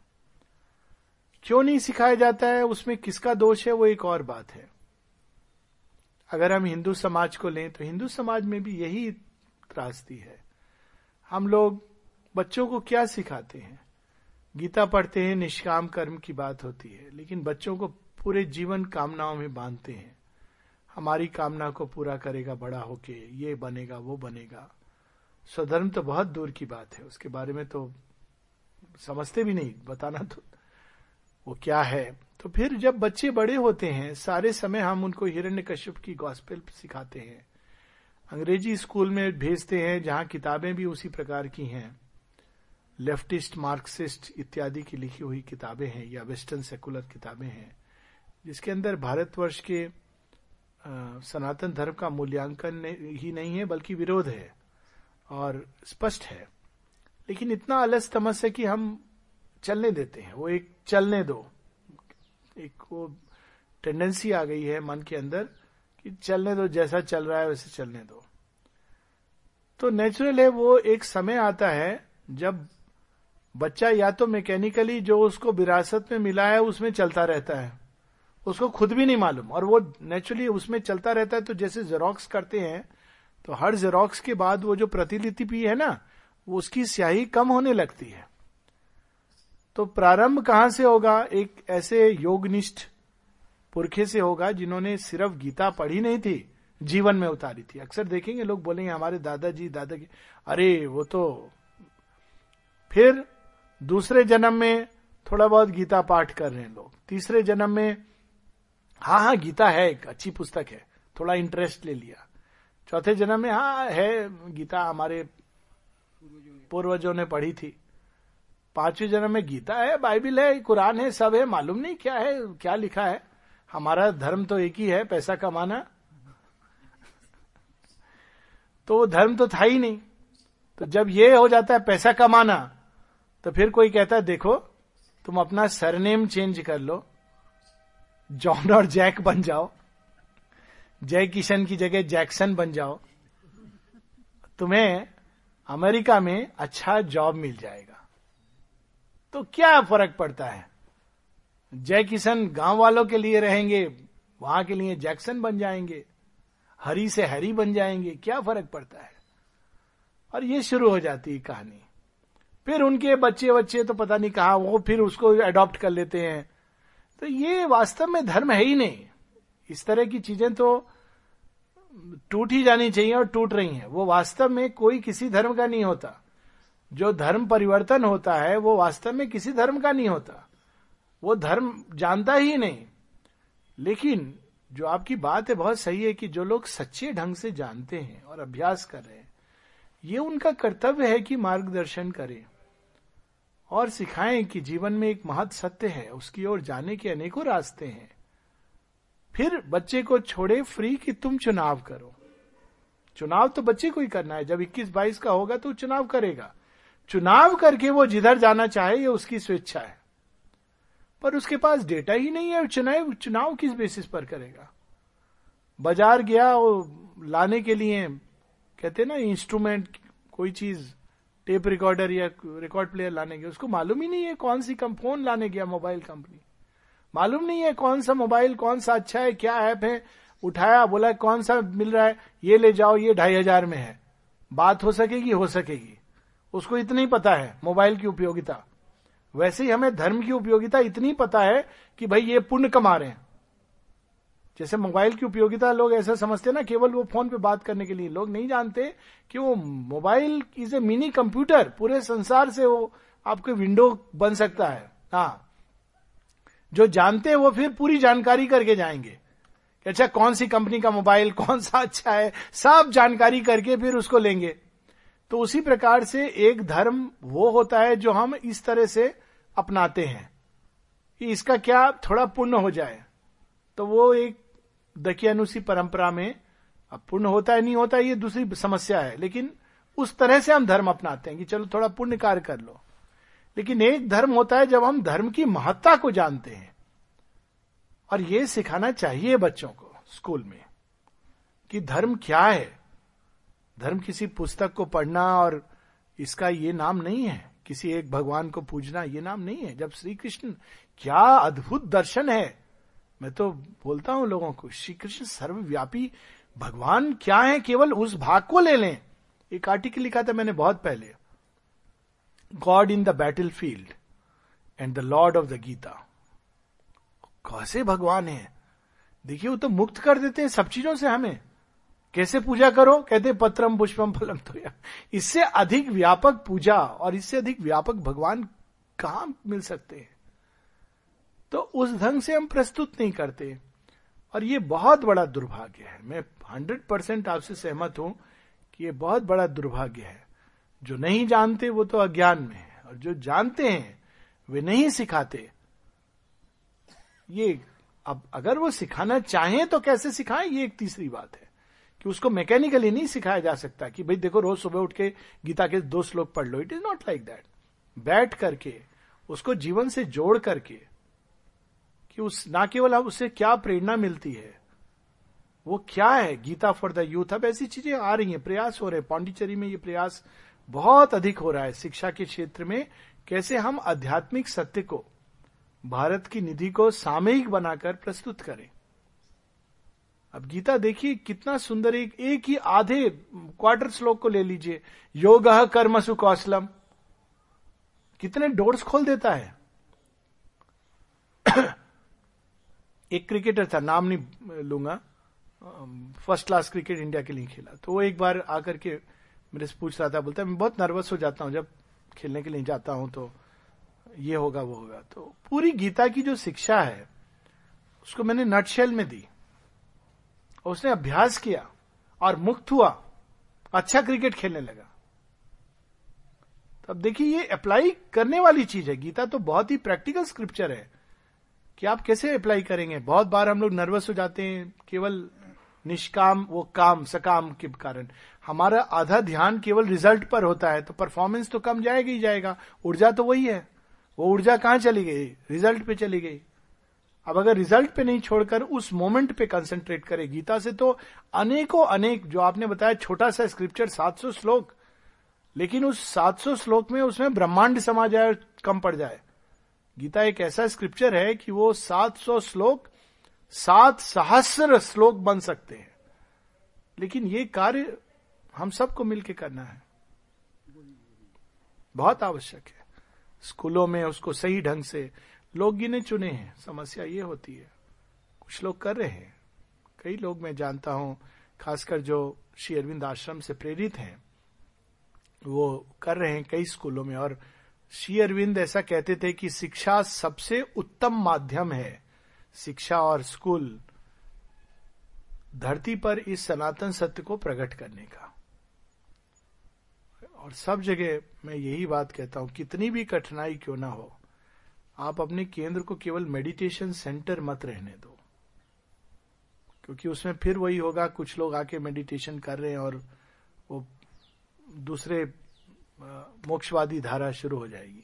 क्यों नहीं सिखाया जाता है? उसमें किसका दोष है? वो एक और बात है। अगर हम हिंदू समाज को लें तो हिंदू समाज में भी यही त्रासदी है। हम लोग बच्चों को क्या सिखाते हैं? गीता पढ़ते हैं, निष्काम कर्म की बात होती है, लेकिन बच्चों को पूरे जीवन कामनाओं में बांधते हैं। हमारी कामना को पूरा करेगा, बड़ा होके, ये बनेगा, वो बनेगा। स्वधर्म तो बहुत दूर की बात है, उसके बारे में तो समझते भी नहीं, बताना तो वो क्या है? तो फिर जब बच्चे बड़े होते हैं, सारे समय हम उनको हिरण्य कश्यप की गॉस्पेल सिखाते हैं। अंग्रेज़ी स्कूल में भेजते हैं, जहाँ किताबें भी उसी प्रकार की हैं। लेफ्टिस्ट मार्क्सिस्ट इत्यादि की लिखी हुई किताबें हैं, या वेस्टर्न सेकुलर किताबें हैं, जिसके अंदर भारतवर्ष के सनातन धर्म का मूल्यांकन ही नहीं है, बल्कि विरोध है और स्पष्ट है। लेकिन इतना अलस तमस है कि हम चलने देते हैं। वो एक चलने दो। एक वो टेंडेंसी आ गई है मन के अंदर कि चलने दो, जैसा चल रहा है वैसे चलने दो। तो नेचुरल है वो एक समय आता है जब बच्चा या तो मैकेनिकली जो उसको विरासत में मिला है, उसमें चलता रहता है। उसको खुद भी नहीं मालूम। और वो नेचुरली उसमें चलता रहता है तो जैसे जेरोक्स करते हैं तो हर जेरोक्स के बाद वो जो प्रतिलिपि है ना, वो उसकी स्याही कम होने लगती है। तो प्रारंभ कहाँ से होगा? एक ऐसे योगनिष्ठ पुरखे से होगा जिन्होंने सिर्फ़ गीता पढ़ी नहीं थी, जीवन में उतारी थी। अक्सर देखेंगे लोग बोलेंगे, हमारे दादाजी, दादा की अरे, वो तो फिर दूसरे जन्म में थोड़ा बहुत गीता पाठ कर रहे हैं लोग। तीसरे जन्म में हाँ हाँ गीता है, एक अच्छी पुस्तक है, थोड़ा इंटरेस्ट ले लिया। चौथे जन्म में हाँ है, गीता हमारे पूर्वजों ने पढ़ी थी। पाँचवें जन्म में गीता है, बाइबिल है, कुरान है, सब है, मालूम नहीं क्या है, क्या लिखा है। हमारा धर्म तो एक ही है, पैसा कमाना। तो वो धर्म तो था ही नहीं। तो जब ये हो जाता है पैसा कमाना तो फिर कोई कहता है, देखो, तुम अपना सरनेम चेंज कर लो। जॉन और जैक बन जाओ। जय किशन की जगह जैक्सन बन जाओ। तुम्हें अमेरिका में अच्छा जॉब मिल जाएगा। तो क्या फ़र्क पड़ता है? जय किशन गाँव वालों के लिए रहेंगे, वहाँ के लिए जैक्सन बन जाएँगे, हरी से हरी बन जाएँगे, क्या फ़र्क पड़ता है? और ये शुरू हो जाती है कहानी। फिर उनके बच्चे बच्चे तो पता नहीं कहा, वो फिर उसको अडॉप्ट कर लेते हैं। तो ये वास्तव में धर्म है ही नहीं। इस तरह की चीज़ें तो टूट ही जानी चाहिए और टूट रही हैं। वो वास्तव में कोई किसी धर्म का नहीं होता। जो धर्म परिवर्तन होता है, वो वास्तव में किसी धर्म का नहीं होता। वो धर्म जानता ही नहीं। लेकिन जो आपकी बात है, बहुत सही है कि जो लोग सच्चे ढंग से जानते हैं और अभ्यास कर रहे हैं, ये उनका कर्तव्य है कि मार्गदर्शन करें और सिखाएँ कि जीवन में एक महत सत्य है, उसकी ओर जाने के अनेकों रास्ते हैं। फिर बच्चे को छोड़े फ्री कि तुम चुनाव करो। चुनाव तो बच्चे को ही करना है। जब 21-22 का होगा तो चुनाव करेगा। चुनाव करके वो जिधर जाना चाहे, ये उसकी स्वेच्छा है। पर उसके पास डेटा ही नहीं है, चुनाव चुनाव किस बेसिस पर करेगा? बाज़ार गया, वो लाने के लिए, कहते ना इंस्ट्रूमेंट कोई चीज़ टेप रिकॉर्डर या रिकॉर्ड प्लेयर लाने गया उसको मालूम ही नहीं है कौन सी कम, फ़ोन लाने गया मोबाइल कंपनी मालूम नहीं है कौन सा मोबाइल कौन सा अच्छा है, क्या ऐप है। उठाया, बोला, कौन सा मिल रहा है? ये ले जाओ, ये ढाई हज़ार में है। बात हो सकेगी हो सकेगी। उसको इतना ही पता है, मोबाइल की उपयोगिता। वैसे ही हमें धर्म की उपयोगिता इतनी पता है कि भाई ये पुण्य कमा रहे हैं। जैसे मोबाइल की उपयोगिता लोग ऐसा समझते ना, केवल वो फ़ोन पे बात करने के लिए। लोग नहीं जानते कि वो mobile is a mini computer, पूरे संसार से वो आपके विंडो बन सकता है। हाँ। जो जानते हैं वो फिर पूरी जानकारी करके जाएँगे। अच्छा कौन सी कंपनी का मोबाइल, कौन सा अच्छा है, सब जानकारी करके फिर उसको लेंगे। तो उसी प्रकार से एक धर्म वो होता है जो हम इस तरह से अपनाते हैं कि इसका क्या थोड़ा पुण्य हो जाए। तो वो एक दकियानुसी परंपरा में अब पुण्य होता है, नहीं होता, ये दूसरी समस्या है। लेकिन उस तरह से हम धर्म अपनाते हैं कि चलो थोड़ा पुण्य कार्य कर लो। लेकिन एक धर्म होता है जब हम धर्म की महत्ता को जानते हैं। और ये सिखाना चाहिए बच्चों को स्कूल में कि धर्म क्या है। धर्म किसी पुस्तक को पढ़ना और इसका ये नाम नहीं है, किसी एक भगवान को पूजना, ये नाम नहीं है। जब श्री कृष्ण क्या अद्भुत दर्शन है। मैं तो बोलता हूँ लोगों को श्री कृष्ण सर्वव्यापी भगवान क्या है, केवल उस भाग को ले लें। एक आर्टिकल लिखा था मैंने बहुत पहले। God in the battle field and the Lord of the Gita. कैसे भगवान है? देखिए, वो तो मुक्त कर देते हैं, सब चीज़ों से हमें। कैसे पूजा करो? कहते, पत्रम पुष्पम फलम तो इससे अधिक व्यापक पूजा और इससे अधिक व्यापक भगवान कहाँ मिल सकते हैं? तो उस ढंग से हम प्रस्तुत नहीं करते। और ये बहुत बड़ा दुर्भाग्य है। मैं हंड्रेड परसेंट आपसे सहमत हूँ कि ये बहुत बड़ा दुर्भाग्य है। जो नहीं जानते, वो तो अज्ञान में है। और जो जानते हैं, वे नहीं सिखाते। ये अब अगर वो सिखाना चाहें तो कैसे सिखाएँ? ये एक तीसरी बात है। कि उसको मैकेनिकली नहीं सिखाया जा सकता कि भाई देखो रोज सुबह उठ के गीता के दो श्लोक पढ़ लो। It is not like that बैठ करके, उसको जीवन से जोड़ करके, कि उस, ना केवल अब उससे क्या प्रेरणा मिलती है, वो क्या है? गीता फॉर द यूथ अब ऐसी चीज़ें आ रही हैं, प्रयास हो रहे हैं। पांडिचेरी में ये प्रयास बहुत अधिक हो रहा है। शिक्षा के क्षेत्र में कैसे हम आध्यात्मिक सत्य को, भारत की निधि को सामयिक बनाकर प्रस्तुत करें। अब गीता देखिए कितना सुंदर, एक एक ही आधे क्वार्टर श्लोक को ले लीजिए। योग कर्मसु कौशलम। कितने डोर्स खोल देता है। एक क्रिकेटर था, नाम नहीं लूँगा। फ़र्स्ट क्लास क्रिकेट इंडिया के लिए खेला। तो वो एक बार आकर के मेरे से पूछ रहा था, बोलता है, मैं बहुत नर्वस हो जाता हूँ, जब खेलने के लिए जाता हूँ तो ये होगा, वो होगा। तो पूरी गीता की जो शिक्षा है, उसको मैंने नटशेल में दी। उसने अभ्यास किया और मुक्त हुआ अच्छा क्रिकेट खेलने लगा। तो अब देखिए, ये अप्लाई करने वाली चीज़ है। गीता तो बहुत ही प्रैक्टिकल स्क्रिप्चर है कि आप कैसे अप्लाई करेंगे। बहुत बार हम लोग नर्वस हो जाते हैं, केवल निष्काम, वो काम, सकाम के कारण। हमारा आधा ध्यान केवल रिज़ल्ट पर होता है तो परफॉर्मेंस तो कम जाएगा ही जाएगा। ऊर्जा तो वही है। वो ऊर्जा कहाँ चली गई? रिज़ल्ट पे चली गई। अब अगर रिज़ल्ट पे नहीं छोड़कर उस मोमेंट पे कंसंट्रेट करे गीता से तो अनेकों अनेक, जो आपने बताया छोटा सा स्क्रिप्चर 700 श्लोक, लेकिन उस 700 श्लोक में उसमें ब्रह्मांड समा जाए कम पड़ जाए। गीता एक ऐसा स्क्रिप्चर है कि वो 700 श्लोक, सात सहस्र श्लोक बन सकते हैं। लेकिन ये कार्य हम सबको मिलकर करना है। बहुत आवश्यक है। स्कूलों में उसको सही ढंग से लोग गिने चुने हैं, समस्या ये होती है। कुछ लोग कर रहे हैं। कई लोग मैं जानता हूँ, खासकर जो श्री अरविंद आश्रम से प्रेरित हैं, वो कर रहे हैं कई स्कूलों में। और श्री अरविंद ऐसा कहते थे कि शिक्षा सबसे उत्तम माध्यम है। शिक्षा और स्कूल धरती पर इस सनातन सत्य को प्रकट करने का। और सब जगह मैं यही बात कहता हूँ, कितनी भी कठिनाई क्यों ना हो आप अपने केंद्र को केवल मेडिटेशन सेंटर मत रहने दो। क्योंकि उसमें फिर वही होगा, कुछ लोग आके मेडिटेशन कर रहे हैं और वो दूसरे मोक्षवादी धारा शुरू हो जाएगी।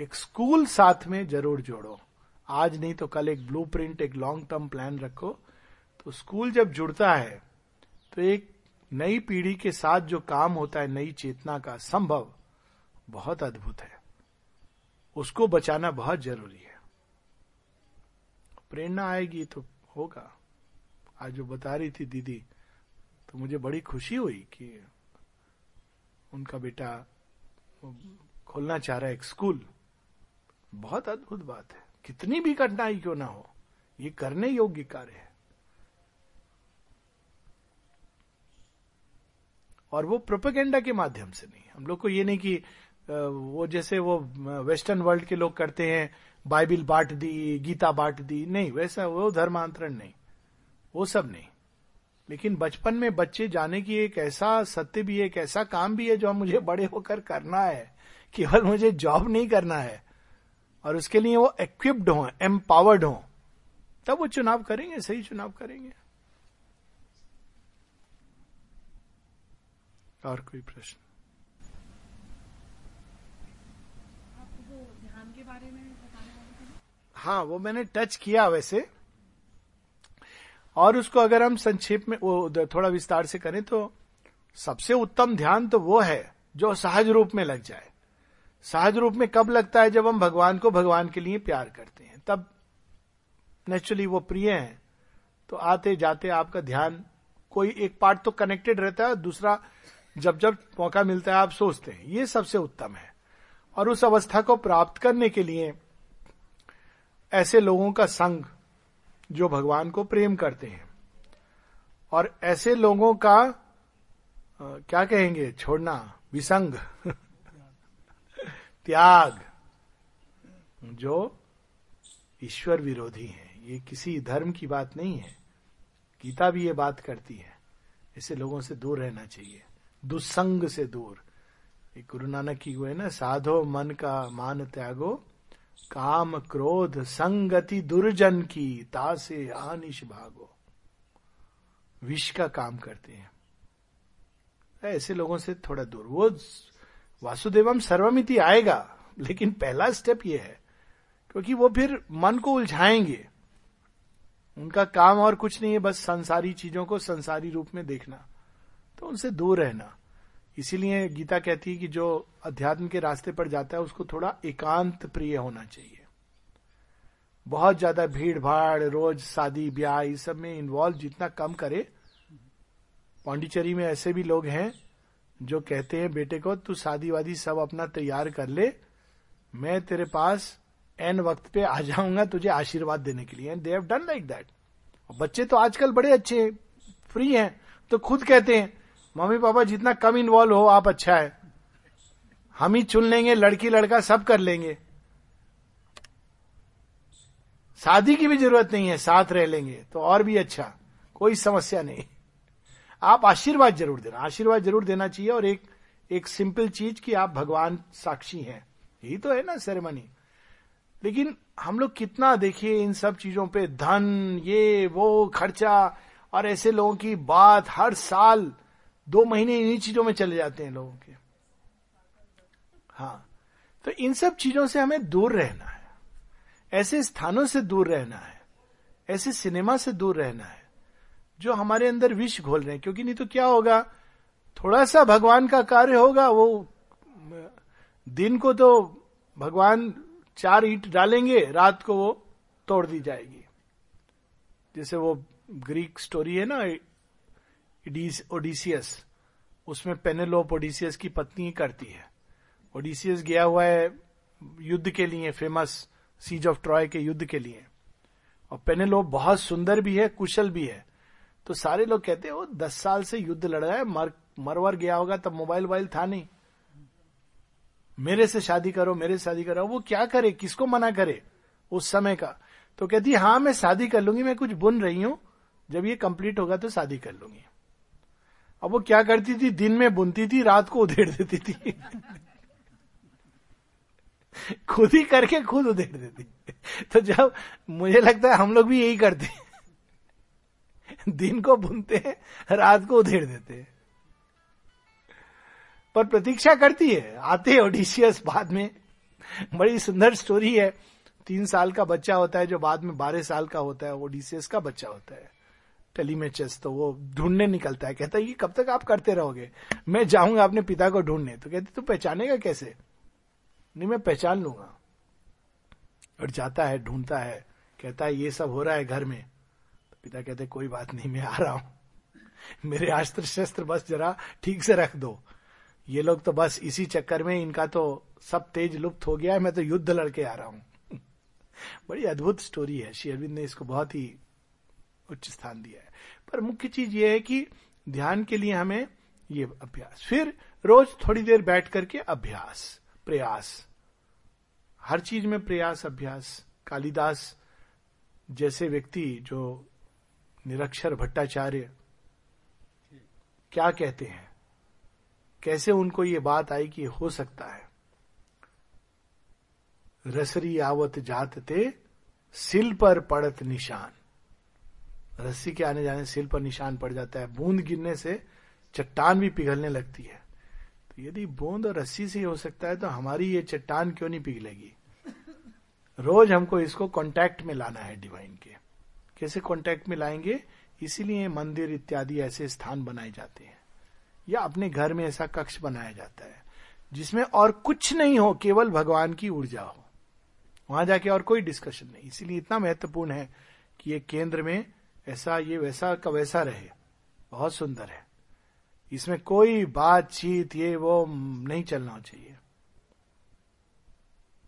एक स्कूल साथ में ज़रूर जोड़ो। आज नहीं तो कल एक ब्लूप्रिंट एक लॉन्ग टर्म प्लान रखो। तो स्कूल जब जुड़ता है तो एक नई पीढ़ी के साथ जो काम होता है, नई चेतना का, संभव बहुत अद्भुत है। उसको बचाना बहुत ज़रूरी है। प्रेरणा आएगी तो होगा। आज जो बता रही थी दीदी तो मुझे बड़ी खुशी हुई कि उनका बेटा खोलना चाह रहा है एक स्कूल। बहुत अद्भुत बात है। कितनी भी कठिनाई क्यों ना हो, ये करने योग्य कार्य है। और वो प्रोपेगेंडा के माध्यम से नहीं। हम लोग को ये नहीं कि वो जैसे वो वेस्टर्न वर्ल्ड के लोग करते हैं बाइबिल बांट दी, गीता बांट दी, नहीं, वैसा वो धर्मांतरण नहीं, वो सब नहीं। लेकिन बचपन में बच्चे जाने की एक ऐसा सत्य भी है एक ऐसा काम भी है जो मुझे बड़े होकर करना है, केवल मुझे जॉब नहीं करना है, और उसके लिए वो इक्विप्ड हो एम्पावर्ड हो, तब वो चुनाव करेंगे, सही चुनाव करेंगे। और कोई प्रश्न ध्यान के बारे में हाँ वो मैंने टच किया वैसे। और उसको अगर हम संक्षेप में, वो थोड़ा विस्तार से करें तो सबसे उत्तम ध्यान तो वो है जो सहज रूप में लग जाए। सहज रूप में कब लगता है जब हम भगवान को भगवान के लिए प्यार करते हैं? तब नेचुरली वो प्रिय है। तो आते जाते आपका ध्यान, कोई एक पार्ट तो कनेक्टेड रहता है दूसरा जब जब मौका मिलता है आप सोचते हैं। ये सबसे उत्तम है। और उस अवस्था को प्राप्त करने के लिए ऐसे लोगों का संग जो भगवान को प्रेम करते हैं। और ऐसे लोगों का क्या कहेंगे? छोड़ना, विसंग, त्याग, जो ईश्वर विरोधी हैं। ये किसी धर्म की बात नहीं है। गीता भी ये बात करती है। ऐसे लोगों से दूर रहना चाहिए। दुसंग से दूर। गुरु नानक की वो है ना, साधो मन का मान त्यागो काम क्रोध संगति दुर्जन की, तासे आनिश भागो। विष का काम करते हैं। ऐसे लोगों से थोड़ा दूर। वो वासुदेवम सर्वमिति आएगा, लेकिन पहला स्टेप ये है, क्योंकि वो फिर मन को उलझाएँगे। उनका काम और कुछ नहीं है, बस संसारी चीज़ों को संसारी रूप में देखना। तो उनसे दूर रहना। इसीलिए गीता कहती है कि जो अध्यात्म के रास्ते पर जाता है, उसको थोड़ा एकांत प्रिय होना चाहिए। बहुत ज़्यादा भीड़ भाड़ रोज शादी, ब्याह, इस सब में इन्वॉल्व जितना कम करे, पांडिचेरी में ऐसे भी लोग हैं जो कहते हैं, बेटे को, तू शादी वादी सब अपना तैयार कर ले, मैं तेरे पास एन वक्त पे आ जाऊँगा तुझे आशीर्वाद देने के लिए. And they have done like that बच्चे तो आजकल बड़े अच्छे हैं फ्री हैं तो खुद कहते हैं मम्मी पापा, जितना कम इन्वॉल्व हो, आप अच्छा है। हम ही चुन लेंगे, लड़की, लड़का, सब कर लेंगे। शादी की भी ज़रूरत नहीं है, साथ रह लेंगे तो और भी अच्छा। कोई समस्या नहीं। आप आशीर्वाद ज़रूर देना। आशीर्वाद ज़रूर देना चाहिए, और एक एक सिंपल चीज़ कि आप भगवान साक्षी हैं। यही तो है ना सेरेमनी लेकिन हम लोग कितना देखिए इन सब चीज़ों पे, धन, ये, वो, खर्चा, और ऐसे लोगों की बात हर साल दो महीने इन्हीं चीज़ों में चले जाते हैं लोगों के। हाँ। तो इन सब चीज़ों से हमें दूर रहना है। ऐसे स्थानों से दूर रहना है। ऐसे सिनेमा से दूर रहना है, जो हमारे अंदर विष घोल रहे हैं। क्योंकि नहीं तो क्या होगा? थोड़ा सा भगवान का कार्य होगा, वो, दिन को तो भगवान चार ईट डालेंगे, रात को वो तोड़ दी जाएगी। जैसे वो ग्रीक स्टोरी है ना ओडिसियस उसमें पेनेलोप ओडिसियस की पत्नी करती है। ओडिसियस गया हुआ है युद्ध के लिए फ़ेमस सीज ऑफ़ ट्रॉय के युद्ध के लिए। और पेनेलोप बहुत सुंदर भी है, कुशल भी है। तो सारे लोग कहते हैं वो दस साल से युद्ध लड़ रहा है, मर, मरवर गया होगा, तब मोबाइल वोबाइल था नहीं। मेरे से शादी करो, मेरे से शादी करो, वो क्या करे, किसको मना करे उस समय का? तो कहती हाँ मैं शादी कर लूँगी, मैं कुछ बुन रही हूँ, जब ये कंप्लीट होगा तो शादी कर लूँगी। अब वो क्या करती थी? दिन में बुनती थी, रात को उधेड़ देती थी। खुद ही करके खुद उधेड़ देती। तो जब मुझे लगता है हम लोग भी यही करते दिन को बुनते हैं, रात को उधेड़ देते हैं। पर प्रतीक्षा करती है। आते ओडिशियस बाद में। बड़ी सुंदर स्टोरी है। तीन साल का बच्चा होता है जो बाद में बारह साल का होता है। ओडिशियस का बच्चा होता है। टेलीमेचस तो वो ढूँढने निकलता है। कहता है, ये कब तक आप करते रहोगे? मैं जाऊँगा अपने पिता को ढूँढने। तो कहते, तू पहचानेगा कैसे? नहीं, मैं पहचान लूँगा। और जाता है, ढूंढता है। कहता है, ये सब हो रहा है घर में। तो पिता कहते, कोई बात नहीं, मैं आ रहा हूँ। मेरे अस्त्र शस्त्र बस जरा ठीक से रख दो। ये लोग तो बस इसी चक्कर में, इनका तो सब तेज लुप्त हो गया है, मैं तो युद्ध लड़के आ रहा हूँ। बड़ी अद्भुत स्टोरी है। श्री अरविंद ने इसको बहुत ही उच्च स्थान दिया है। पर मुख्य चीज़ ये है कि ध्यान के लिए हमें ये अभ्यास। फिर रोज थोड़ी देर बैठ करके अभ्यास, प्रयास। हर चीज़ में प्रयास, अभ्यास। कालिदास जैसे व्यक्ति जो निरक्षर भट्टाचार्य, क्या कहते हैं? कैसे उनको ये बात आई कि हो सकता है? रसरी आवत जात थे सिल पर पड़त निशान। रस्सी के आने जाने सिल पर निशान पड़ जाता है। बूंद गिरने से चट्टान भी पिघलने लगती है। तो यदि बूंद और रस्सी से हो सकता है तो हमारी ये चट्टान क्यों नहीं पिघलेगी? रोज हमको इसको कांटेक्ट में लाना है डिवाइन के। कैसे कांटेक्ट में लाएँगे? इसीलिए मंदिर इत्यादि ऐसे स्थान बनाए जाते हैं। या अपने घर में ऐसा कक्ष बनाया जाता है, जिसमें और कुछ नहीं हो, केवल भगवान की ऊर्जा हो। वहाँ जाके और कोई डिस्कशन नहीं। इसीलिए इतना महत्वपूर्ण है कि ये केंद्र में ऐसा ये वैसा का वैसा रहे। बहुत सुंदर है। इसमें कोई बातचीत, ये वो नहीं चलना चाहिए।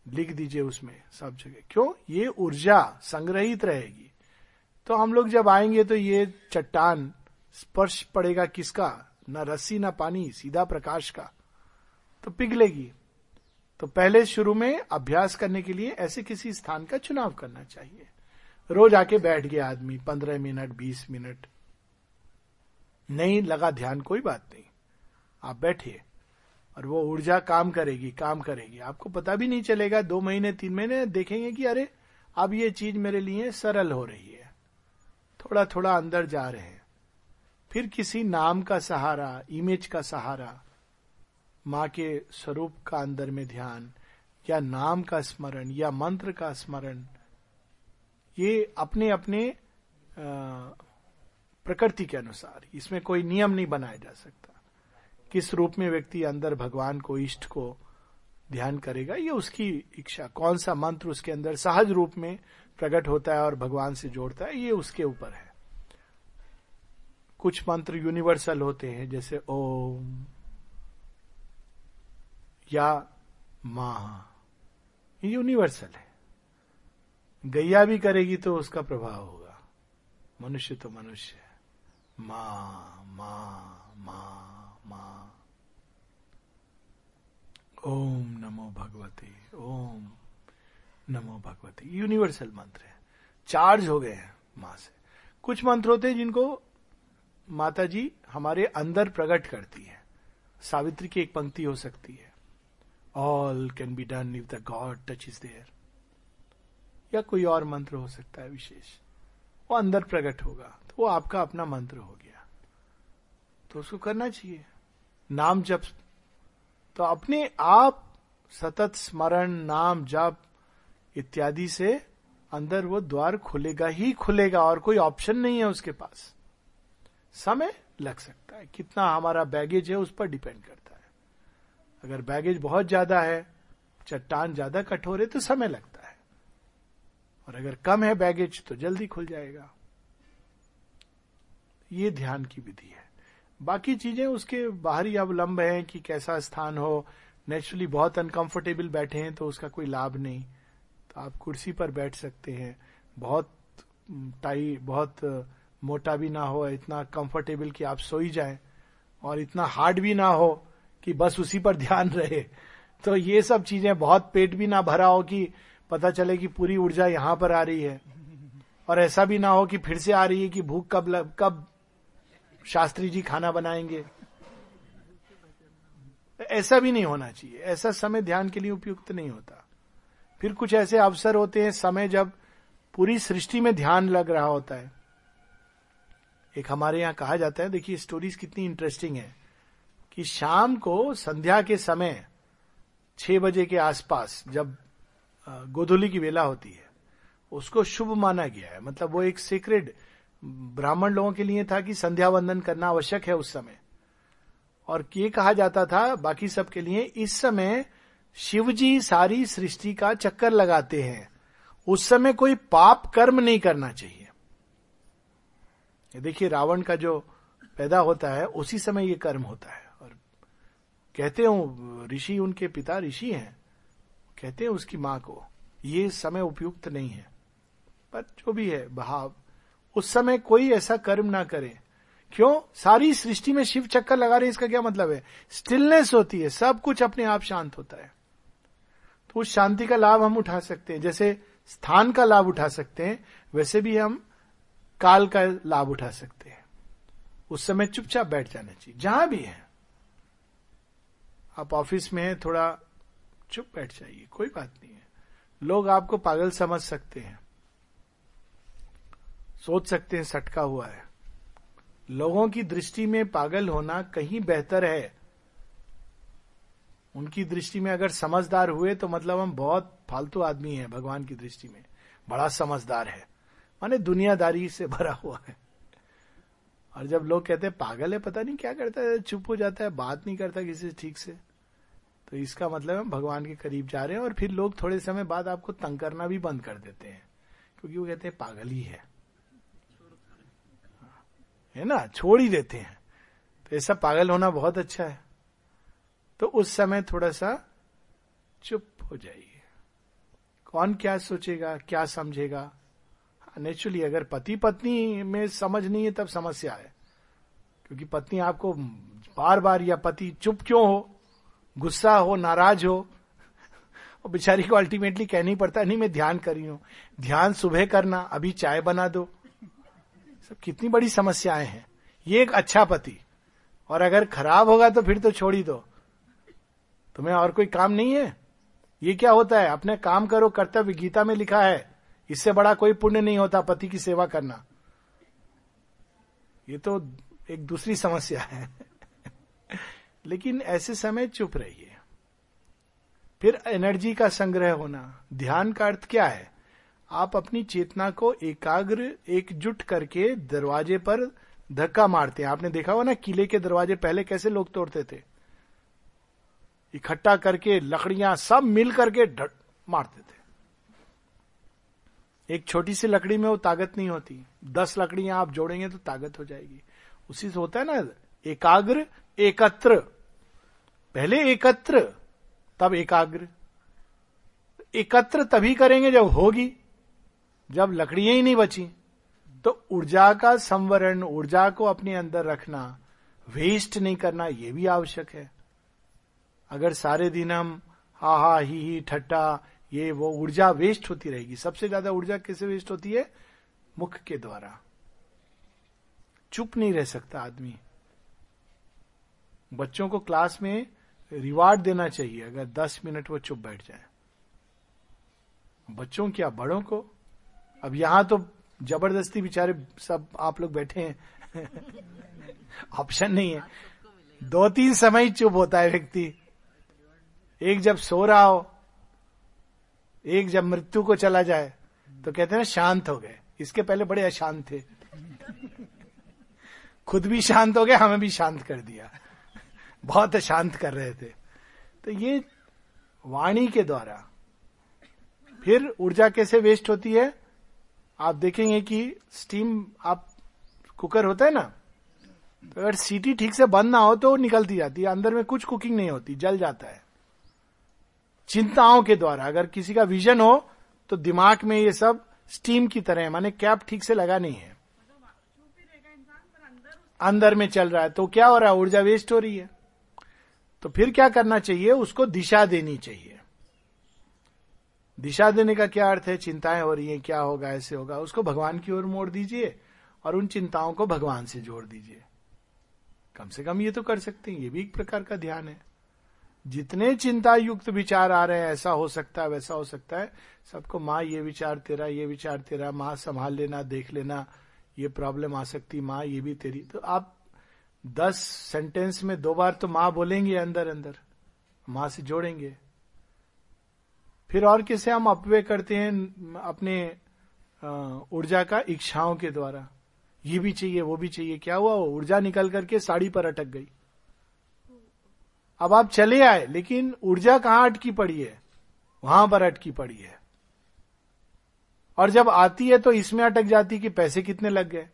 लिख दीजिए उसमें सब जगह। क्यों? ये ऊर्जा संग्रहित रहेगी। तो हम लोग जब आएँगे तो ये चट्टान स्पर्श पड़ेगा किसका? न रस्सी, ना पानी, सीधा प्रकाश का। तो पिघलेगी। तो पहले शुरू में अभ्यास करने के लिए ऐसे किसी स्थान का चुनाव करना चाहिए। रोज आके बैठ गया आदमी, पंद्रह मिनट, बीस मिनट। नहीं, लगा ध्यान, कोई बात नहीं। आप बैठिए, और वो ऊर्जा काम करेगी काम करेगी। आपको पता भी नहीं चलेगा, दो महीने, तीन महीने, देखेंगे कि अरे, अब ये चीज़ मेरे लिए सरल हो रही है। थोड़ा थोड़ा अंदर जा रहे हैं। फिर किसी नाम का सहारा इमेज का सहारा, माँ के स्वरूप का अंदर में ध्यान, या नाम का स्मरण, या मंत्र का स्मरण ये अपने अपने प्रकृति के अनुसार, इसमें कोई नियम नहीं बनाया जा सकता। किस रूप में व्यक्ति अंदर भगवान को, इष्ट को ध्यान करेगा, ये उसकी इच्छा। कौन सा मंत्र उसके अंदर सहज रूप में प्रकट होता है और भगवान से जोड़ता है, ये उसके ऊपर है। कुछ मंत्र यूनिवर्सल होते हैं, जैसे ओम या मा यूनिवर्सल है। गैया भी करेगी तो उसका प्रभाव होगा। मनुष्य तो मनुष्य मा मा मा मा। ओम नमो भगवती, ओम नमो भगवती। यूनिवर्सल मंत्र है। चार्ज हो गए हैं माँ से। कुछ मंत्र होते हैं जिनको माता जी हमारे अंदर प्रकट करती है। सावित्री की एक पंक्ति हो सकती है। All can be done if the God touch is there या कोई और मंत्र हो सकता है विशेष। वो अंदर प्रकट होगा तो वो आपका अपना मंत्र हो गया। तो उसको करना चाहिए। नाम जप तो अपने आप सतत स्मरण, नाम जप इत्यादि से अंदर वो द्वार खुलेगा ही खुलेगा, और कोई ऑप्शन नहीं है उसके पास। समय लग सकता है। कितना हमारा बैगेज है उस पर डिपेंड करता है। अगर बैगेज बहुत ज़्यादा है, चट्टान ज़्यादा कठोर है तो समय लगता है। और अगर कम है बैगेज तो जल्दी खुल जाएगा। ये ध्यान की विधि है। बाकी चीज़ें उसके बाहरी अवलंब है कि कैसा स्थान हो। नेचुरली बहुत अनकंफर्टेबल बैठे हैं तो उसका कोई लाभ नहीं। तो आप कुर्सी पर बैठ सकते हैं। बहुत टाई, बहुत मोटा भी ना हो, इतना कंफर्टेबल कि आप सोई जाए। और इतना हार्ड भी ना हो कि बस उसी पर ध्यान रहे। तो ये सब चीज़ें, बहुत पेट भी ना भरा हो कि पता चले कि पूरी ऊर्जा यहाँ पर आ रही है। और ऐसा भी ना हो कि फिर से आ रही है कि भूख कब लग, कब शास्त्री जी खाना बनाएँगे। ऐसा भी नहीं होना चाहिए। ऐसा समय ध्यान के लिए उपयुक्त नहीं होता। फिर कुछ ऐसे अवसर होते हैं समय जब पूरी सृष्टि में ध्यान लग रहा होता है। एक हमारे यहाँ कहा जाता है देखिए स्टोरीज कितनी इंटरेस्टिंग है कि शाम को संध्या के समय छह बजे के आसपास जब गोधुली की वेला होती है। उसको शुभ माना गया है। मतलब वो एक सीक्रेट ब्राह्मण लोगों के लिए था कि संध्या वंदन करना आवश्यक है उस समय। और ये कहा जाता था बाकी सबके लिए, इस समय शिव जी सारी सृष्टि का चक्कर लगाते हैं। उस समय कोई पाप कर्म नहीं करना चाहिए। देखिए, रावण का जो पैदा होता है, उसी समय ये कर्म होता है। और कहते हो, ऋषि उनके पिता ऋषि हैं। कहते हैं उसकी माँ को, ये समय उपयुक्त नहीं है। पर जो भी है भाव उस समय कोई ऐसा कर्म ना करे। क्यों? सारी सृष्टि में शिव चक्कर लगा रहे इसका क्या मतलब है? स्टिलनेस होती है, सब कुछ अपने आप शांत होता है। तो उस शांति का लाभ हम उठा सकते हैं, जैसे स्थान का लाभ उठा सकते हैं, वैसे भी हम काल का लाभ उठा सकते हैं। उस समय चुपचाप बैठ जाना चाहिए, जहाँ भी है। आप ऑफ़िस में हैं, थोड़ा चुप बैठ जाइए, कोई बात नहीं है। लोग आपको पागल समझ सकते हैं। सोच सकते हैं, सटका हुआ है। लोगों की दृष्टि में पागल होना कहीं बेहतर है। उनकी दृष्टि में अगर समझदार हुए तो मतलब हम बहुत फालतू आदमी हैं भगवान की दृष्टि में। बड़ा समझदार है। माने दुनियादारी से भरा हुआ है। और जब लोग कहते हैं, पागल है, पता नहीं क्या करता है, चुप हो जाता है, बात नहीं करता किसी से ठीक से। तो इसका मतलब हम भगवान के करीब जा रहे हैं और फिर लोग थोड़े समय बाद आपको तंग करना भी बंद कर देते हैं, क्योंकि वो कहते हैं, पागल ही है। है। ना? छोड़ ही देते हैं। तो ऐसा पागल होना बहुत अच्छा है। तो उस समय थोड़ा सा चुप हो जाइए। कौन क्या सोचेगा, क्या समझेगा? नेचुरली अगर पति पत्नी में समझ नहीं है, तब समस्या है। क्योंकि पत्नी आपको बार बार या पति चुप क्यों हो? गुस्सा हो, नाराज़ हो और बेचारी को अल्टीमेटली कहना पड़ता है, नहीं, मैं ध्यान कर रही हूँ। ध्यान सुबह करना, अभी चाय बना दो। सब कितनी बड़ी समस्याएँ हैं। ये एक अच्छा पति। और अगर खराब होगा तो फिर तो छोड़ ही दो। तुम्हें और कोई काम नहीं है? ये क्या होता है? अपने काम करो, कर्तव्य गीता में लिखा है, इससे बड़ा कोई पुण्य नहीं होता पति की सेवा करना। ये तो एक दूसरी समस्या है। लेकिन ऐसे समय चुप रहिए। फिर एनर्जी का संग्रह होना, ध्यान का अर्थ क्या है? आप अपनी चेतना को एकाग्र, एकजुट करके दरवाजे पर धक्का मारते हैं। आपने देखा हुआ ना, किले के दरवाजे पहले कैसे लोग तोड़ते थे? इकट्ठा करके लकड़ियाँ सब मिल करके मारते थे। एक छोटी सी लकड़ी में वो ताकत नहीं होती। दस लकड़ियाँ आप जोड़ेंगे तो ताकत हो जाएगी। उसी से होता है ना, एकाग्र, एकत्र। पहले एकत्र, तब एकाग्र। एकत्र तभी करेंगे जब होगी, जब लकड़ियाँ ही नहीं बची। तो ऊर्जा का संवरण, ऊर्जा को अपने अंदर रखना वेस्ट नहीं करना यह भी आवश्यक है। अगर सारे दिन हम हा हा, ही ही, ठट्टा, ये, वो, ऊर्जा वेस्ट होती रहेगी। सबसे ज़्यादा ऊर्जा कैसे वेस्ट होती है? मुख के द्वारा। चुप नहीं रह सकता आदमी। बच्चों को क्लास में रिवार्ड देना चाहिए, अगर दस मिनट वो चुप बैठ जाए। बच्चों क्या, बड़ों को? अब यहाँ तो ज़बरदस्ती बेचारे सब, आप लोग बैठे हैं। ऑप्शन नहीं है। दो तीन समय चुप होता है व्यक्ति। एक जब सो रहा हो, एक जब मृत्यु को चला जाए तो कहते हैं शांत हो गए। इसके पहले बड़े अशांत थे। खुद भी शांत हो गए, हमें भी शांत कर दिया। बहुत अशांत कर रहे थे। तो ये वाणी के द्वारा फिर ऊर्जा कैसे वेस्ट होती है? आप देखेंगे कि स्टीम आप कुकर होता है ना तो अगर सीटी ठीक से बंद ना हो तो निकलती जाती है। अंदर में कुछ कुकिंग नहीं होती, जल जाता है। चिंताओं के द्वारा, अगर किसी का विजन हो तो दिमाग में ये सब स्टीम की तरह है। माने कैप ठीक से लगा नहीं है। अंदर में चल रहा है तो क्या हो रहा है? ऊर्जा वेस्ट हो रही है। तो फिर क्या करना चाहिए? उसको दिशा देनी चाहिए। दिशा देने का क्या अर्थ है? चिंताएँ हो रही है, क्या होगा, ऐसे होगा। उसको भगवान की ओर मोड़ दीजिए और उन चिंताओं को भगवान से जोड़ दीजिए। कम से कम ये तो कर सकते हैं, ये भी एक प्रकार का ध्यान है। जितने चिंता युक्त विचार आ रहे हैं, ऐसा हो सकता है, वैसा हो सकता है, सबको माँ ये विचार तेरा, ये विचार तेरा, माँ संभाल लेना, देख लेना, ये प्रॉब्लम आ सकती, माँ ये भी तेरी। तो आप दस सेंटेंस में दो बार तो माँ बोलेंगे अंदर अंदर। माँ से जोड़ेंगे। फिर और किसे हम अपव्य करते हैं अपने ऊर्जा का? इच्छाओं के द्वारा। ये भी चाहिए, वो भी चाहिए। क्या हुआ? वो ऊर्जा निकल करके साड़ी पर अटक गई। अब आप चले आए, लेकिन ऊर्जा कहाँ अटकी पड़ी है? वहाँ पर अटकी पड़ी है। और जब आती है तो इसमें अटक जाती कि पैसे कितने लग गए?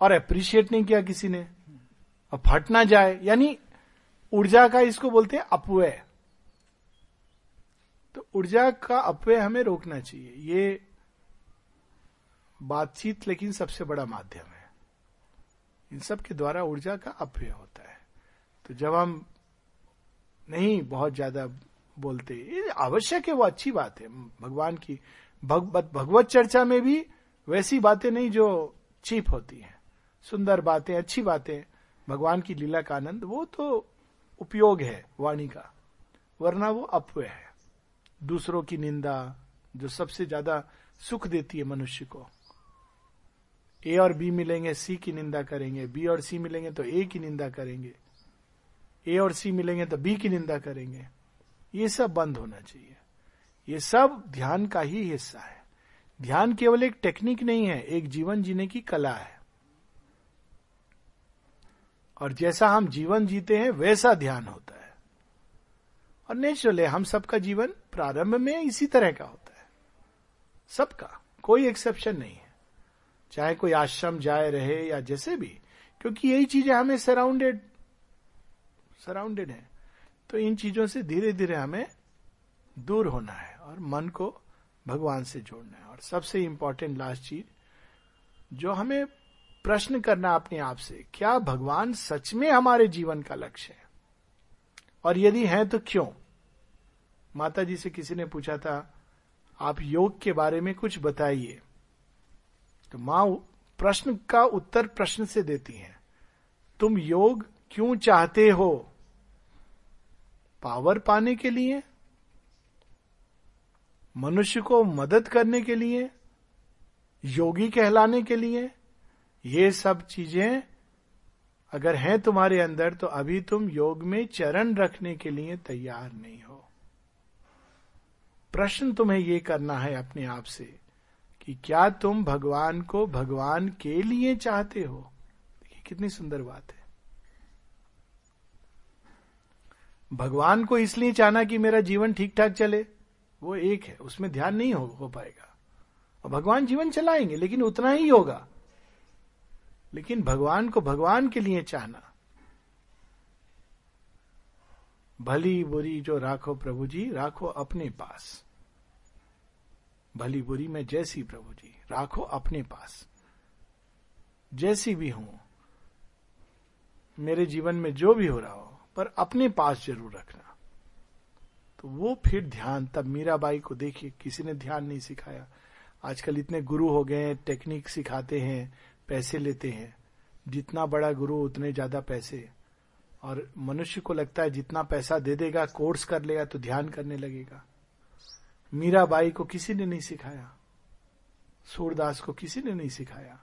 और अप्रिशिएट नहीं किया किसी ने? और फट ना जाए, यानी ऊर्जा का इसको बोलते हैं अपव्यय। तो ऊर्जा का अपव्यय हमें रोकना चाहिए। ये बातचीत लेकिन सबसे बड़ा माध्यम है। इन सब के द्वारा ऊर्जा का अपव्यय होता है। तो जब हम नहीं बहुत ज़्यादा बोलते आवश्यक है, वो अच्छी बात है। भगवान की भगवत भगवत चर्चा में भी वैसी बातें नहीं जो चीप होती हैं। सुंदर बातें, अच्छी बातें भगवान की लीला का आनंद, वो तो उपयोग है वाणी का, वरना वो अपव्य है। दूसरों की निंदा, जो सबसे ज़्यादा सुख देती है मनुष्य को। ए और बी मिलेंगे, सी की निंदा करेंगे, बी और सी मिलेंगे तो ए की निंदा करेंगे, ए और सी मिलेंगे तो बी की निंदा करेंगे। ये सब बंद होना चाहिए। ये सब ध्यान का ही हिस्सा है। ध्यान केवल एक टेक्निक नहीं है, एक जीवन जीने की कला है। और जैसा हम जीवन जीते हैं, वैसा ध्यान होता है। और नेचुरल हम सबका जीवन प्रारंभ में इसी तरह का होता है। सबका, कोई एक्सेप्शन नहीं है। चाहे कोई आश्रम जाए रहे या जैसे भी, क्योंकि यही चीज़ें हमें सराउंडेड सराउंडेड है। तो इन चीज़ों से धीरे धीरे हमें दूर होना है और मन को भगवान से जोड़ना है। और सबसे इंपॉर्टेंट लास्ट चीज़, जो हमें प्रश्न करना अपने आप से, क्या भगवान सच में हमारे जीवन का लक्ष्य है? और यदि है तो क्यों? माता जी से किसी ने पूछा था, आप योग के बारे में कुछ बताइए। तो माँ प्रश्न का उत्तर प्रश्न से देती हैं, तुम योग क्यों चाहते हो? पावर पाने के लिए? मनुष्य को मदद करने के लिए? योगी कहलाने के लिए? ये सब चीज़ें अगर हैं तुम्हारे अंदर तो अभी तुम योग में चरण रखने के लिए तैयार नहीं हो। प्रश्न तुम्हें ये करना है अपने आप से कि क्या तुम भगवान को भगवान के लिए चाहते हो? देखिए कितनी सुंदर बात है। भगवान को इसलिए चाहना कि मेरा जीवन ठीक ठाक चले वो एक है उसमें ध्यान नहीं हो, हो पाएगा। और भगवान जीवन चलाएँगे लेकिन उतना ही होगा। लेकिन भगवान को भगवान के लिए चाहना। भली बुरी जो राखो प्रभु जी, राखो अपने पास। भली बुरी में जैसी प्रभु जी, राखो अपने पास। जैसी भी हूँ, मेरे जीवन में जो भी हो रहा हो, पर अपने पास ज़रूर रखना। तो वो फिर ध्यान, तब मीराबाई को देखिए, किसी ने ध्यान नहीं सिखाया। आजकल इतने गुरु हो गए टेक्निक सिखाते हैं पैसे लेते हैं। जितना बड़ा गुरु, उतने ज़्यादा पैसे। और मनुष्य को लगता है जितना पैसा दे देगा, कोर्स कर लेगा तो ध्यान करने लगेगा। मीराबाई को किसी ने नहीं सिखाया। सूरदास को किसी ने नहीं सिखाया।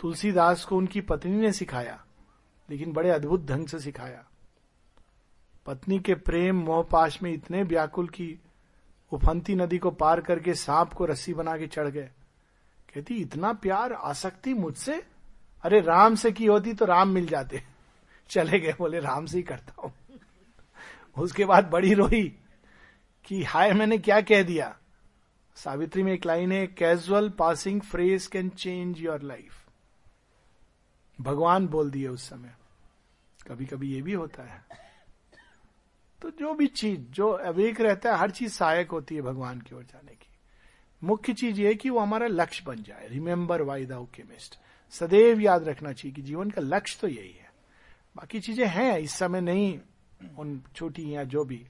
तुलसीदास को उनकी पत्नी ने सिखाया, लेकिन बड़े अद्भुत ढंग से सिखाया। पत्नी के प्रेम मोहपाश में इतने व्याकुल की उफंती नदी को पार करके सांप को रस्सी बना के चढ़ गए। कहती इतना प्यार, आसक्ति मुझसे, अरे राम से की होती तो राम मिल जाते। चले गए, बोले, राम से ही करता हूँ। उसके बाद बड़ी रोई कि, हाय, मैंने क्या कह दिया? सावित्री में एक लाइन है casual passing phrase can change your life भगवान बोल दिए उस समय। कभी कभी ये भी होता है। तो जो भी चीज़, जो अवेक रहता है, हर चीज़ सहायक होती है भगवान की ओर जाने की मुख्य चीज़ ये कि वो हमारा लक्ष्य बन जाए। रिमेंबर वाई दाउ केमिस्ट सदैव याद रखना चाहिए कि जीवन का लक्ष्य तो यही है। बाकी चीज़ें हैं, इस समय नहीं, उन छोटी या जो भी।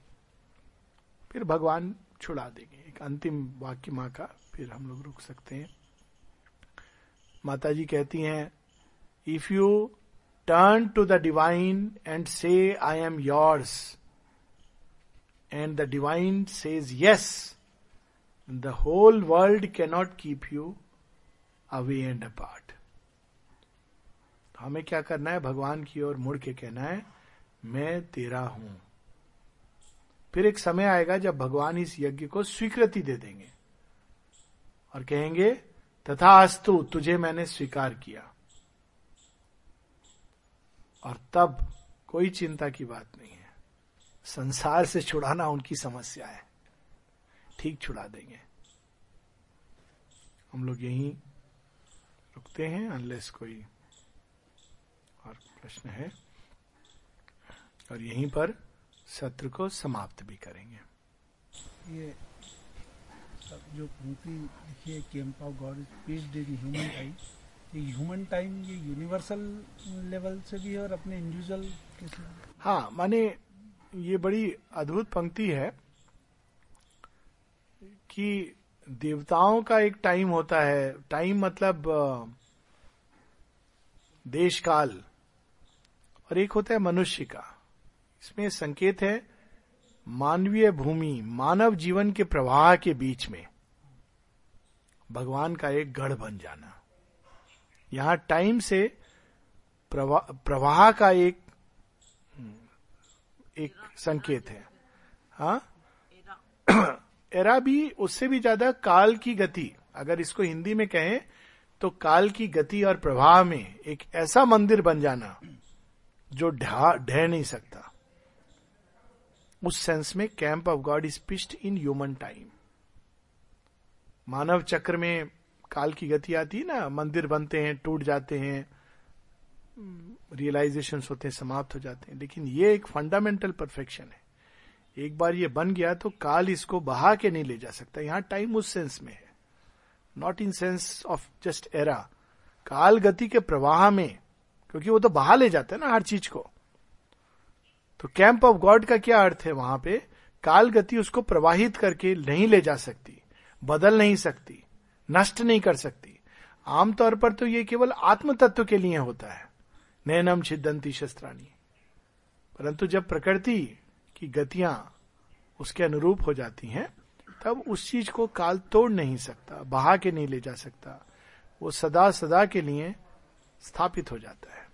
फिर भगवान छुड़ा देंगे। एक अंतिम वाक्य माँ का, फिर हम लोग रुक सकते हैं। माता जी कहती हैं if you turn to the divine and say I am yours and the divine says yes the whole world cannot keep you away and apart हमें क्या करना है? भगवान की ओर मुड़ के कहना है, मैं तेरा हूँ। फिर एक समय आएगा जब भगवान इस यज्ञ को स्वीकृति दे देंगे और कहेंगे, तथा अस्तु, तुझे मैंने स्वीकार किया। और तब कोई चिंता की बात नहीं है। संसार से छुड़ाना उनकी समस्या है। ठीक छुड़ा देंगे। हम लोग यहीं रुकते हैं अनलेस कोई और प्रश्न है। और यहीं पर सत्र को समाप्त भी करेंगे। ये जो पंक्ति लिखी है camp of God is paced in human time ये ह्यूमन टाइम ये यूनिवर्सल लेवल से भी है और अपने इंडिविजुअल हाँ माने ये बड़ी अद्भुत पंक्ति है। कि देवताओं का एक टाइम होता है। टाइम मतलब देश काल और एक होता है मनुष्य का। इसमें संकेत है मानवीय भूमि, मानव जीवन के प्रवाह के बीच में भगवान का एक गढ़ बन जाना। यहाँ टाइम से प्रवाह प्रवाह का एक एक संकेत है। हा? एरा भी उससे भी ज़्यादा काल की गति। अगर इसको हिंदी में कहें तो काल की गति और प्रवाह में एक ऐसा मंदिर बन जाना जो ढह नहीं सकता। उस सेंस में camp of God is pitched in human time. मानव चक्र में काल की गति आती है ना, मंदिर बनते हैं, टूट जाते हैं रियलाइजेशन होते हैं, समाप्त हो जाते हैं। लेकिन ये एक फंडामेंटल परफेक्शन है। एक बार ये बन गया तो काल इसको बहा के नहीं ले जा सकता। यहाँ टाइम उस सेंस में है। Not in sense of just era काल गति के प्रवाह में, क्योंकि वो तो बहा ले जाता है ना हर चीज़ को। तो कैंप ऑफ़ गॉड का क्या अर्थ है वहाँ पे? काल गति उसको प्रवाहित करके नहीं ले जा सकती, बदल नहीं सकती, नष्ट नहीं कर सकती। आमतौर पर तो ये केवल आत्म तत्व के लिए होता है। नैनम छिदंती शस्त्राणी। परंतु जब प्रकृति की गतियाँ उसके अनुरूप हो जाती हैं, तब उस चीज़ को काल तोड़ नहीं सकता, बहा के नहीं ले जा सकता। वो सदा सदा के लिए स्थापित हो जाता है।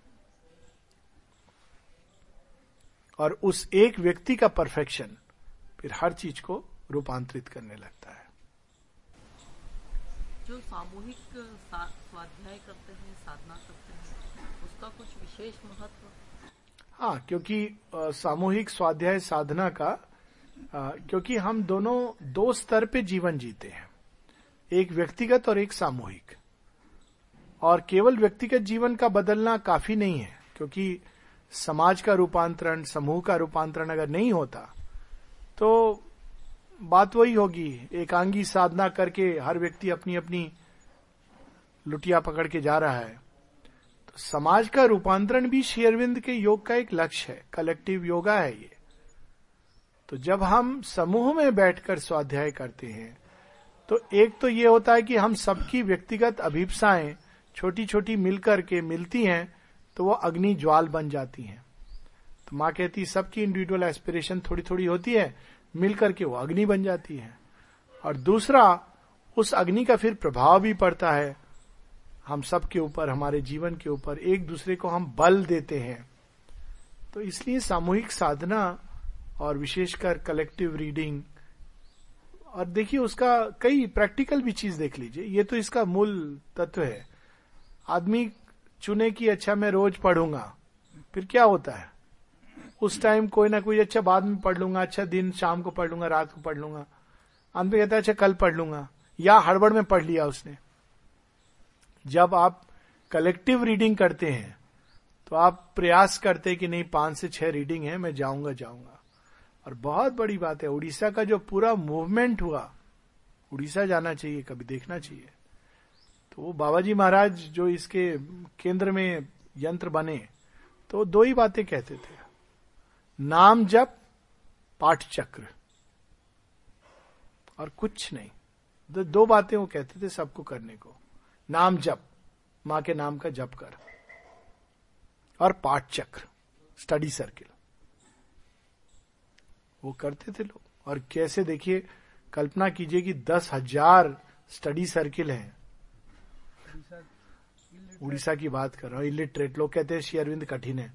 और उस एक व्यक्ति का परफेक्शन फिर हर चीज़ को रूपांतरित करने लगता है। जो सामूहिक स्वाध्याय करते हैं, साधना करते हैं, उसका कुछ विशेष महत्व? हाँ क्योंकि सामूहिक स्वाध्याय साधना का आ, क्योंकि हम दोनों दो स्तर पे जीवन जीते हैं। एक व्यक्तिगत और एक सामूहिक। और केवल व्यक्तिगत जीवन का बदलना काफ़ी नहीं है क्योंकि समाज का रूपांतरण समूह का रूपांतरण अगर नहीं होता तो बात वही होगी एकांगी साधना करके हर व्यक्ति अपनी अपनी लुटिया पकड़ के जा रहा है। तो समाज का रूपांतरण भी शेयरविंद के योग का एक लक्ष्य है कलेक्टिव योगा है ये। तो जब हम समूह में बैठकर स्वाध्याय करते हैं तो एक तो ये होता है कि हम सबकी व्यक्तिगत अभिप्साएँ छोटी छोटी मिलकर के मिलती हैं तो वो अग्नि ज्वाल बन जाती हैं। तो माँ कहती सबकी इंडिविजुअल एस्पिरेशन थोड़ी थोड़ी होती है, मिलकर के वो अग्नि बन जाती है। और दूसरा, उस अग्नि का फिर प्रभाव भी पड़ता है हम सब के ऊपर, हमारे जीवन के ऊपर एक दूसरे को हम बल देते हैं। तो इसलिए सामूहिक साधना और विशेषकर कलेक्टिव रीडिंग और देखिए उसका कई प्रैक्टिकल भी चीज़ देख लीजिए। ये तो इसका मूल तत्व है। आदमी चुने की अच्छा मैं रोज पढ़ूँगा, फिर क्या होता है? उस टाइम कोई ना कोई अच्छा बाद में पढ़ लूँगा अच्छा दिन शाम को पढ़ लूँगा, रात को पढ़ लूँगा। अंत में कहता है अच्छा कल पढ़ लूँगा। या हड़बड़ में पढ़ लिया उसने। जब आप कलेक्टिव रीडिंग करते हैं तो आप प्रयास करते कि नहीं पाँच से छह रीडिंग है मैं जाऊँगा जाऊँगा। और बहुत बड़ी बात है उड़ीसा का जो पूरा मूवमेंट हुआ उड़ीसा जाना चाहिए कभी देखना चाहिए। तो वो बाबा जी महाराज जो इसके केंद्र में यंत्र बने तो दो ही बातें कहते थे। नाम जप पाठ चक्र और कुछ नहीं। दो, दो बातें वो कहते थे सबको करने को। नाम जप, माँ के नाम का जप कर। और पाठ चक्र स्टडी सर्किल वो करते थे लोग। और कैसे देखिए, कल्पना कीजिए कि दस हज़ार स्टडी सर्किल हैं। उड़ीसा की बात कर रहा हूँ इलिटरेट लोग कहते हैं, श्री अरविंद कठिन है।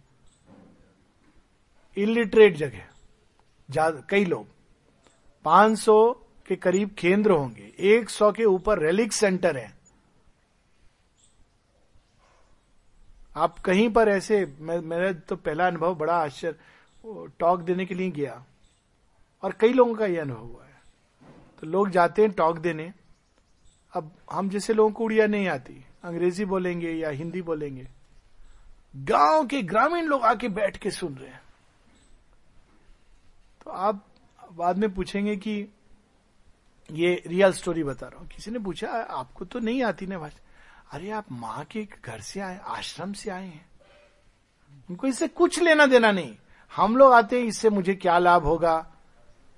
इलिटरेट जगह कई लोग। 500 के करीब केंद्र होंगे 100 के ऊपर रेलिक सेंटर है। आप कहीं पर ऐसे, मैं, मेरा तो पहला अनुभव बड़ा आश्चर्य टॉक देने के लिए गया। और कई लोगों का यह अनुभव हुआ है। तो लोग जाते हैं टॉक देने। अब हम जैसे लोगों को उड़िया नहीं आती। अंग्रेज़ी बोलेंगे या हिंदी बोलेंगे। गाँव के ग्रामीण लोग आके बैठ के सुन रहे हैं। तो आप बाद में पूछेंगे कि ये रियल स्टोरी बता रहा हूँ। किसी ने पूछा, आपको तो नहीं आती ना भाषा। अरे आप माँ के घर से आए, आश्रम से आए हैं। उनको इससे कुछ लेना देना नहीं। हम लोग आते हैं, इससे मुझे क्या लाभ होगा?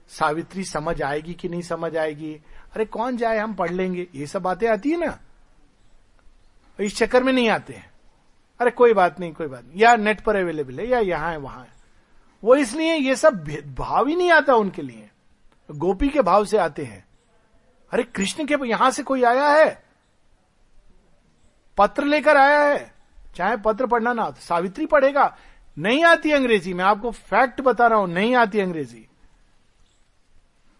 सावित्री समझ आएगी कि नहीं समझ आएगी? अरे कौन जाए, हम पढ़ लेंगे। ये सब बातें आती है ना। इस चक्कर में नहीं आते हैं। अरे कोई बात नहीं, कोई बात नहीं। या नेट पर अवेलेबल है, या यहाँ है, वहाँ है। वो इसलिए ये सब भाव ही नहीं आता उनके लिए। गोपी के भाव से आते हैं। अरे कृष्ण के यहाँ से कोई आया है? पत्र लेकर आया है। चाहे पत्र पढ़ना ना तो सावित्री पढ़ेगा। नहीं आती अंग्रेज़ी, मैं आपको फैक्ट बता रहा हूँ, नहीं आती अंग्रेज़ी।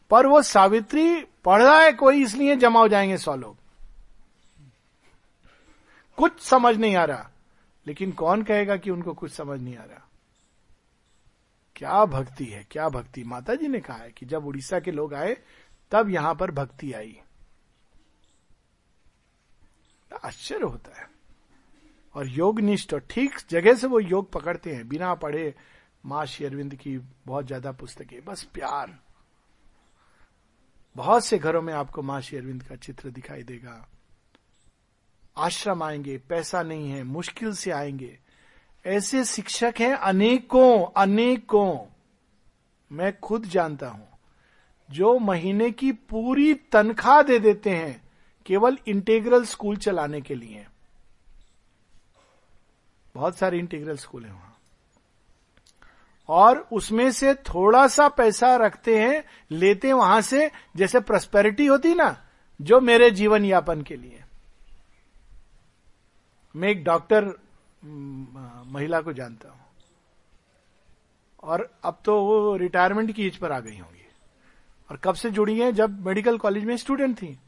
पर वो सावित्री पढ़ रहा है कोई, इसलिए जमा हो जाएँगे सौ लोग। कुछ समझ नहीं आ रहा। लेकिन कौन कहेगा कि उनको कुछ समझ नहीं आ रहा? क्या भक्ति है, क्या भक्ति? माता जी ने कहा है कि जब उड़ीसा के लोग आए, तब यहाँ पर भक्ति आई। आश्चर्य होता है। और योग निष्ठ और ठीक जगह से वो योग पकड़ते हैं, बिना पढ़े माँ शेरविंद की बहुत ज़्यादा पुस्तकें, बस प्यार। बहुत से घरों में आपको माँ शेरविंद का चित्र दिखाई देगा। आश्रम आएँगे, पैसा नहीं है, मुश्किल से आएँगे। ऐसे शिक्षक हैं अनेकों अनेकों। मैं खुद जानता हूँ, जो महीने की पूरी तनख्वाह दे देते हैं केवल इंटीग्रल स्कूल चलाने के लिए। बहुत सारे इंटीग्रल स्कूल है वहाँ। और उसमें से थोड़ा सा पैसा रखते हैं, लेते वहाँ से, जैसे प्रस्पेरिटी होती ना, जो मेरे जीवन यापन के लिए। मैं एक डॉक्टर महिला को जानता हूँ। और अब तो वो रिटायरमेंट की एज पर आ गई होंगी। और कब से जुड़ी हैं? जब मेडिकल कॉलेज में स्टूडेंट थी।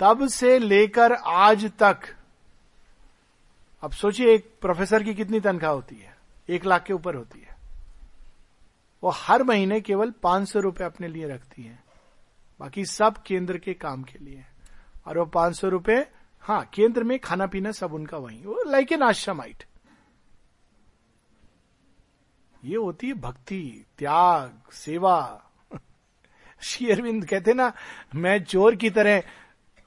तब से लेकर आज तक, अब सोचिए एक प्रोफेसर की कितनी तनख्वाह होती है। एक लाख के ऊपर होती है। वो हर महीने केवल पाँच सौ रुपए अपने लिए रखती है। बाकी सब केंद्र के काम के लिए। और वो पाँच सौ रुपए हाँ केंद्र में खाना पीना सब उनका वही। वो लाइक एन आश्रमाइट ये होती है भक्ति, त्याग, सेवा। शेयरविंद कहते ना, मैं चोर की तरह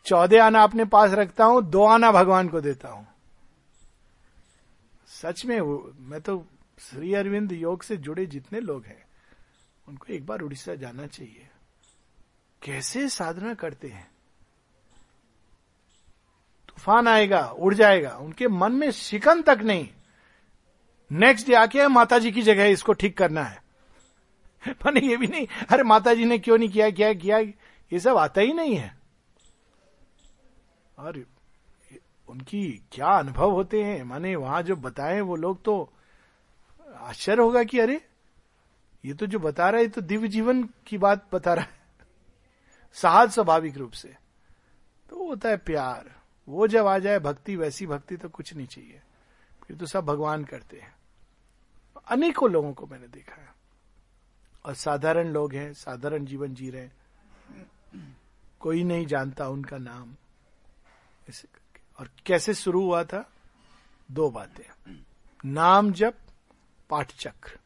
चौदह आना अपने पास रखता हूँ, दो आना भगवान को देता हूँ। सच में वो, मैं तो श्री अरविंद योग से जुड़े जितने लोग हैं, उनको एक बार उड़ीसा जाना चाहिए। कैसे साधना करते हैं? तूफ़ान आएगा, उड़ जाएगा, उनके मन में शिकन तक नहीं। नेक्स्ट डे आके माता जी की जगह इसको ठीक करना है। मैंने ये भी नहीं, अरे माता जी ने क्यों नहीं किया, क्या किया? ये सब आता ही नहीं है। और उनकी क्या अनुभव होते हैं? माने वहाँ जो बताए वो लोग तो आश्चर्य होगा कि अरे, ये तो जो बता रहा है तो दिव्य जीवन की बात बता रहा है। सहज स्वाभाविक रूप से। तो होता है प्यार। वो जब आ जाए भक्ति, वैसी भक्ति तो कुछ नहीं चाहिए। फिर तो सब भगवान करते हैं। अनेकों लोगों को मैंने देखा है। और साधारण लोग हैं, साधारण जीवन जी रहे हैं। कोई नहीं जानता उनका नाम। ऐसे करके और कैसे शुरू हुआ था? दो बातें। नाम जब पाठ चक्र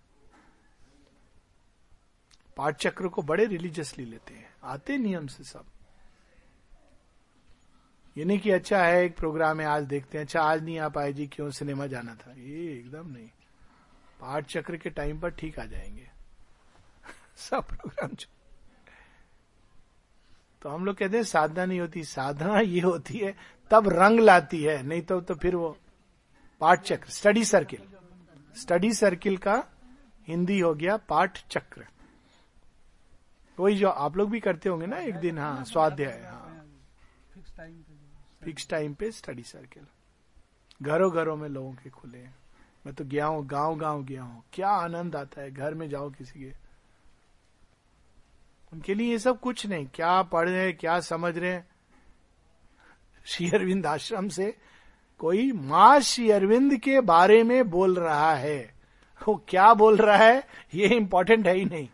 पाठ चक्र को बड़े रिलीजियसली लेते हैं। आते नियम से सब। ये नहीं कि अच्छा है, एक प्रोग्राम है, आज देखते हैं अच्छा आज नहीं आ पाए जी, क्यों सिनेमा जाना था? ये एकदम नहीं। पाठ चक्र के टाइम पर ठीक आ जाएँगे। सब प्रोग्राम तो हम लोग कहते हैं, साधना नहीं होती। साधना ये होती है तब रंग लाती है नहीं तो तो फिर वो पाठ चक्र स्टडी सर्किल स्टडी सर्किल का हिंदी हो गया पाठ चक्र। वही जो आप लोग भी करते होंगे ना एक दिन हाँ स्वाध्याय हाँ। फिक्स टाइम पे स्टडी सर्किल घरों घरों में लोगों के खुले हैं। मैं तो गया हूँ गाँव गाँव गया हूँ। क्या आनंद आता है घर में जाओ किसी के। उनके लिए ये सब कुछ नहीं। क्या पढ़ रहे हैं क्या समझ रहे श्री अरविंद आश्रम से कोई माँ श्री अरविंद के बारे में बोल रहा है। वो क्या बोल रहा है, ये इंपॉर्टेंट है ही नहीं।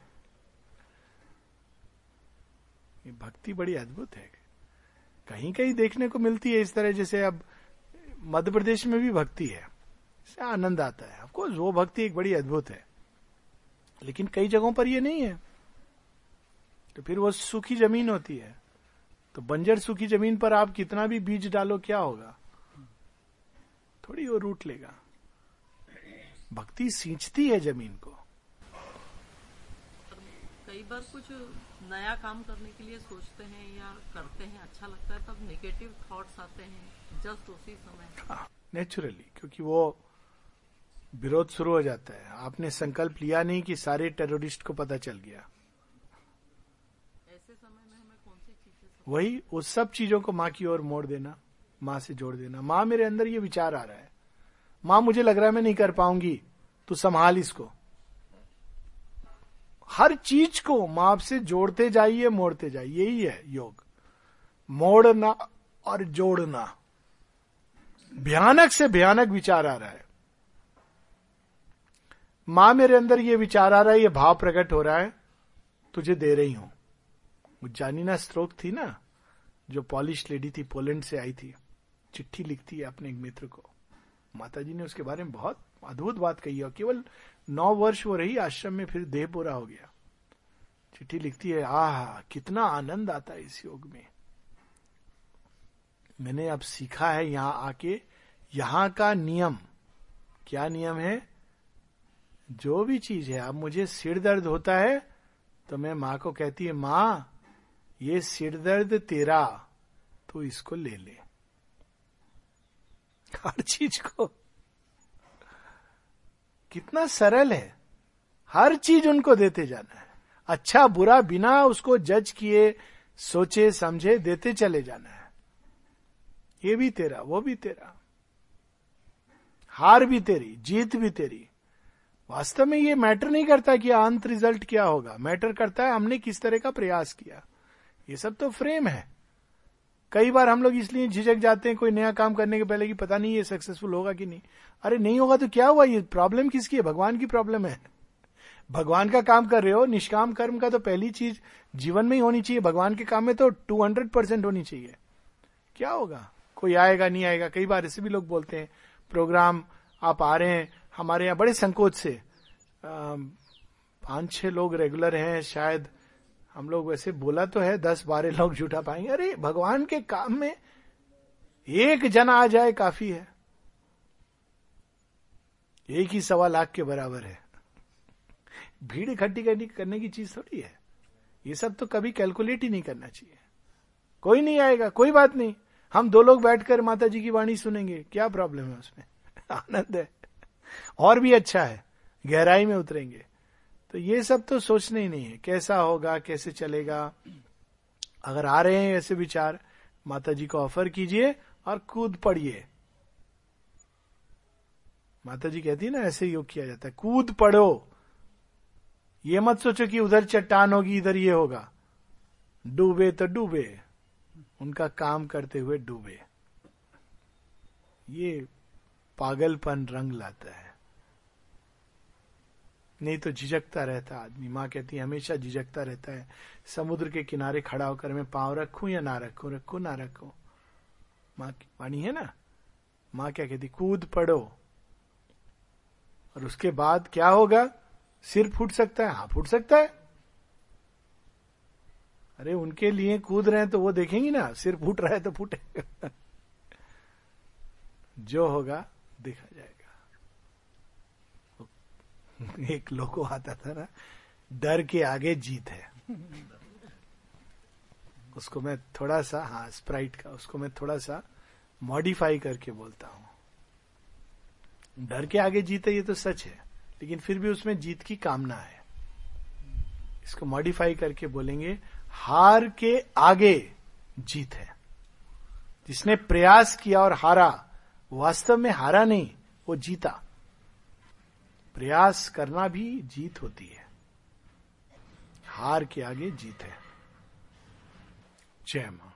ये भक्ति बड़ी अद्भुत है। कहीं कहीं देखने को मिलती है इस तरह, जैसे अब मध्य प्रदेश में भी भक्ति है। आनंद आता है। आपको वो भक्ति एक बड़ी अद्भुत है। लेकिन कई जगहों पर ये नहीं है। तो फिर वो सूखी ज़मीन होती है। तो बंजर सूखी ज़मीन पर आप कितना भी बीज डालो क्या होगा? थोड़ी वो रूट लेगा। भक्ति सींचती है ज़मीन को। कई बार कुछ नया काम करने के लिए सोचते हैं या करते हैं अच्छा लगता है तब नेगेटिव थॉट्स आते हैं जस्ट उसी समय। नेचुरली हाँ, क्योंकि वो विरोध शुरू हो जाता है। आपने संकल्प लिया नहीं कि सारे टेररिस्ट को पता चल गया ऐसे समय में हमें कौन सी चीज़ें वही उस सब चीज़ों को माँ की ओर मोड़ देना, माँ से जोड़ देना। माँ मेरे अंदर ये विचार आ रहा है। माँ मुझे लग रहा है मैं नहीं कर पाऊँगी, तू संभाल इसको। हर चीज़ को माँ से जोड़ते जाइए, मोड़ते जाइए। यही है योग। मोड़ना और जोड़ना। भयानक से भयानक विचार आ रहा है। माँ मेरे अंदर ये विचार आ रहा है, ये भाव प्रकट हो रहा है, तुझे दे रही हूँ। वो जानीना स्ट्रोक थी ना? जो पॉलिश लेडी थी पोलैंड से आई थी, चिट्ठी लिखती है अपने एक मित्र को। माता जी ने उसके बारे में बहुत अद्भुत बात कही है केवल नौ वर्ष वो रही, आश्रम में फिर देह पूरा हो गया। चिट्ठी लिखती है, आह, कितना आनंद आता है इस योग में। मैंने अब सीखा है यहाँ आके, यहाँ का नियम। क्या नियम है? जो भी चीज़ है, अब मुझे सिर दर्द होता है तो मैं माँ को कहती है, माँ ये सिर दर्द तेरा तो इसको ले ले। हर चीज़ को। कितना सरल है। हर चीज़ उनको देते जाना है। अच्छा बुरा बिना उसको जज किए, सोचे, समझे, देते चले जाना है। ये भी तेरा, वो भी तेरा। हार भी तेरी, जीत भी तेरी। वास्तव में ये मैटर नहीं करता कि अंत रिज़ल्ट क्या होगा। मैटर करता है हमने किस तरह का प्रयास किया। ये सब तो फ्रेम है। कई बार हम लोग इसलिए झिझक जाते हैं, कोई नया काम करने के पहले कि पता नहीं ये सक्सेसफुल होगा कि नहीं। अरे नहीं होगा तो क्या हुआ? ये प्रॉब्लम किसकी है? भगवान की प्रॉब्लम है। भगवान का काम कर रहे हो, निष्काम कर्म का तो पहली चीज़ जीवन में ही होनी चाहिए। भगवान के काम में तो टू हंड्रेड परसेंट होनी चाहिए। क्या होगा? कोई आएगा, नहीं आएगा? कई बार ऐसे भी लोग बोलते हैं, प्रोग्राम, आप आ रहे हैं, हमारे यहाँ बड़े संकोच से पाँच छह लोग रेगुलर हैं, शायद हम लोग वैसे बोला तो है, दस बारह लोग जुटा पाएँगे। अरे, भगवान के काम में एक जन आ जाए काफ़ी है। एक ही सवा लाख के बराबर है। भीड़ इकट्ठी करनी, करने की चीज़ थोड़ी है। ये सब तो कभी कैलकुलेट ही नहीं करना चाहिए। कोई नहीं आएगा, कोई बात नहीं। हम दो लोग बैठकर माता जी की वाणी सुनेंगे। क्या प्रॉब्लम है उसमें? आनंद है। और भी अच्छा है। गहराई में उतरेंगे। तो ये सब तो सोचना ही नहीं है। कैसा होगा, कैसे चलेगा? अगर आ रहे हैं ऐसे विचार माता जी को ऑफ़र कीजिए और कूद पड़िए। माता जी कहती है ना, ऐसे योग किया जाता है। कूद पड़ो। ये मत सोचो कि उधर चट्टान होगी, इधर ये होगा। डूबे तो डूबे। उनका काम करते हुए डूबे। ये पागलपन रंग लाता है। नहीं तो झिझकता रहता आदमी। माँ कहती है, हमेशा झिझकता रहता है। समुद्र के किनारे खड़ा होकर मैं पाँव रखू या ना रखू? रखू, ना रखू? माँ की वाणी है ना? माँ क्या कहती, कूद पड़ो। और उसके बाद क्या होगा? सिर फूट सकता है हाँ फूट सकता है। अरे, उनके लिए कूद रहे हैं तो वो देखेंगी ना, सिर फूट रहा है तो फूटे जो होगा, देखा जाएगा। एक लोगो आता था ना, डर के आगे जीत है। उसको मैं थोड़ा सा हाँ स्प्राइट का, उसको मैं थोड़ा सा मॉडिफाई करके बोलता हूँ। डर के आगे जीत है ये तो सच है, लेकिन फिर भी उसमें जीत की कामना है। इसको मॉडिफाई करके बोलेंगे, हार के आगे जीत है। जिसने प्रयास किया और हारा वास्तव में हारा नहीं, वो जीता। प्रयास करना भी जीत होती है। हार के आगे जीत है। जय माँ।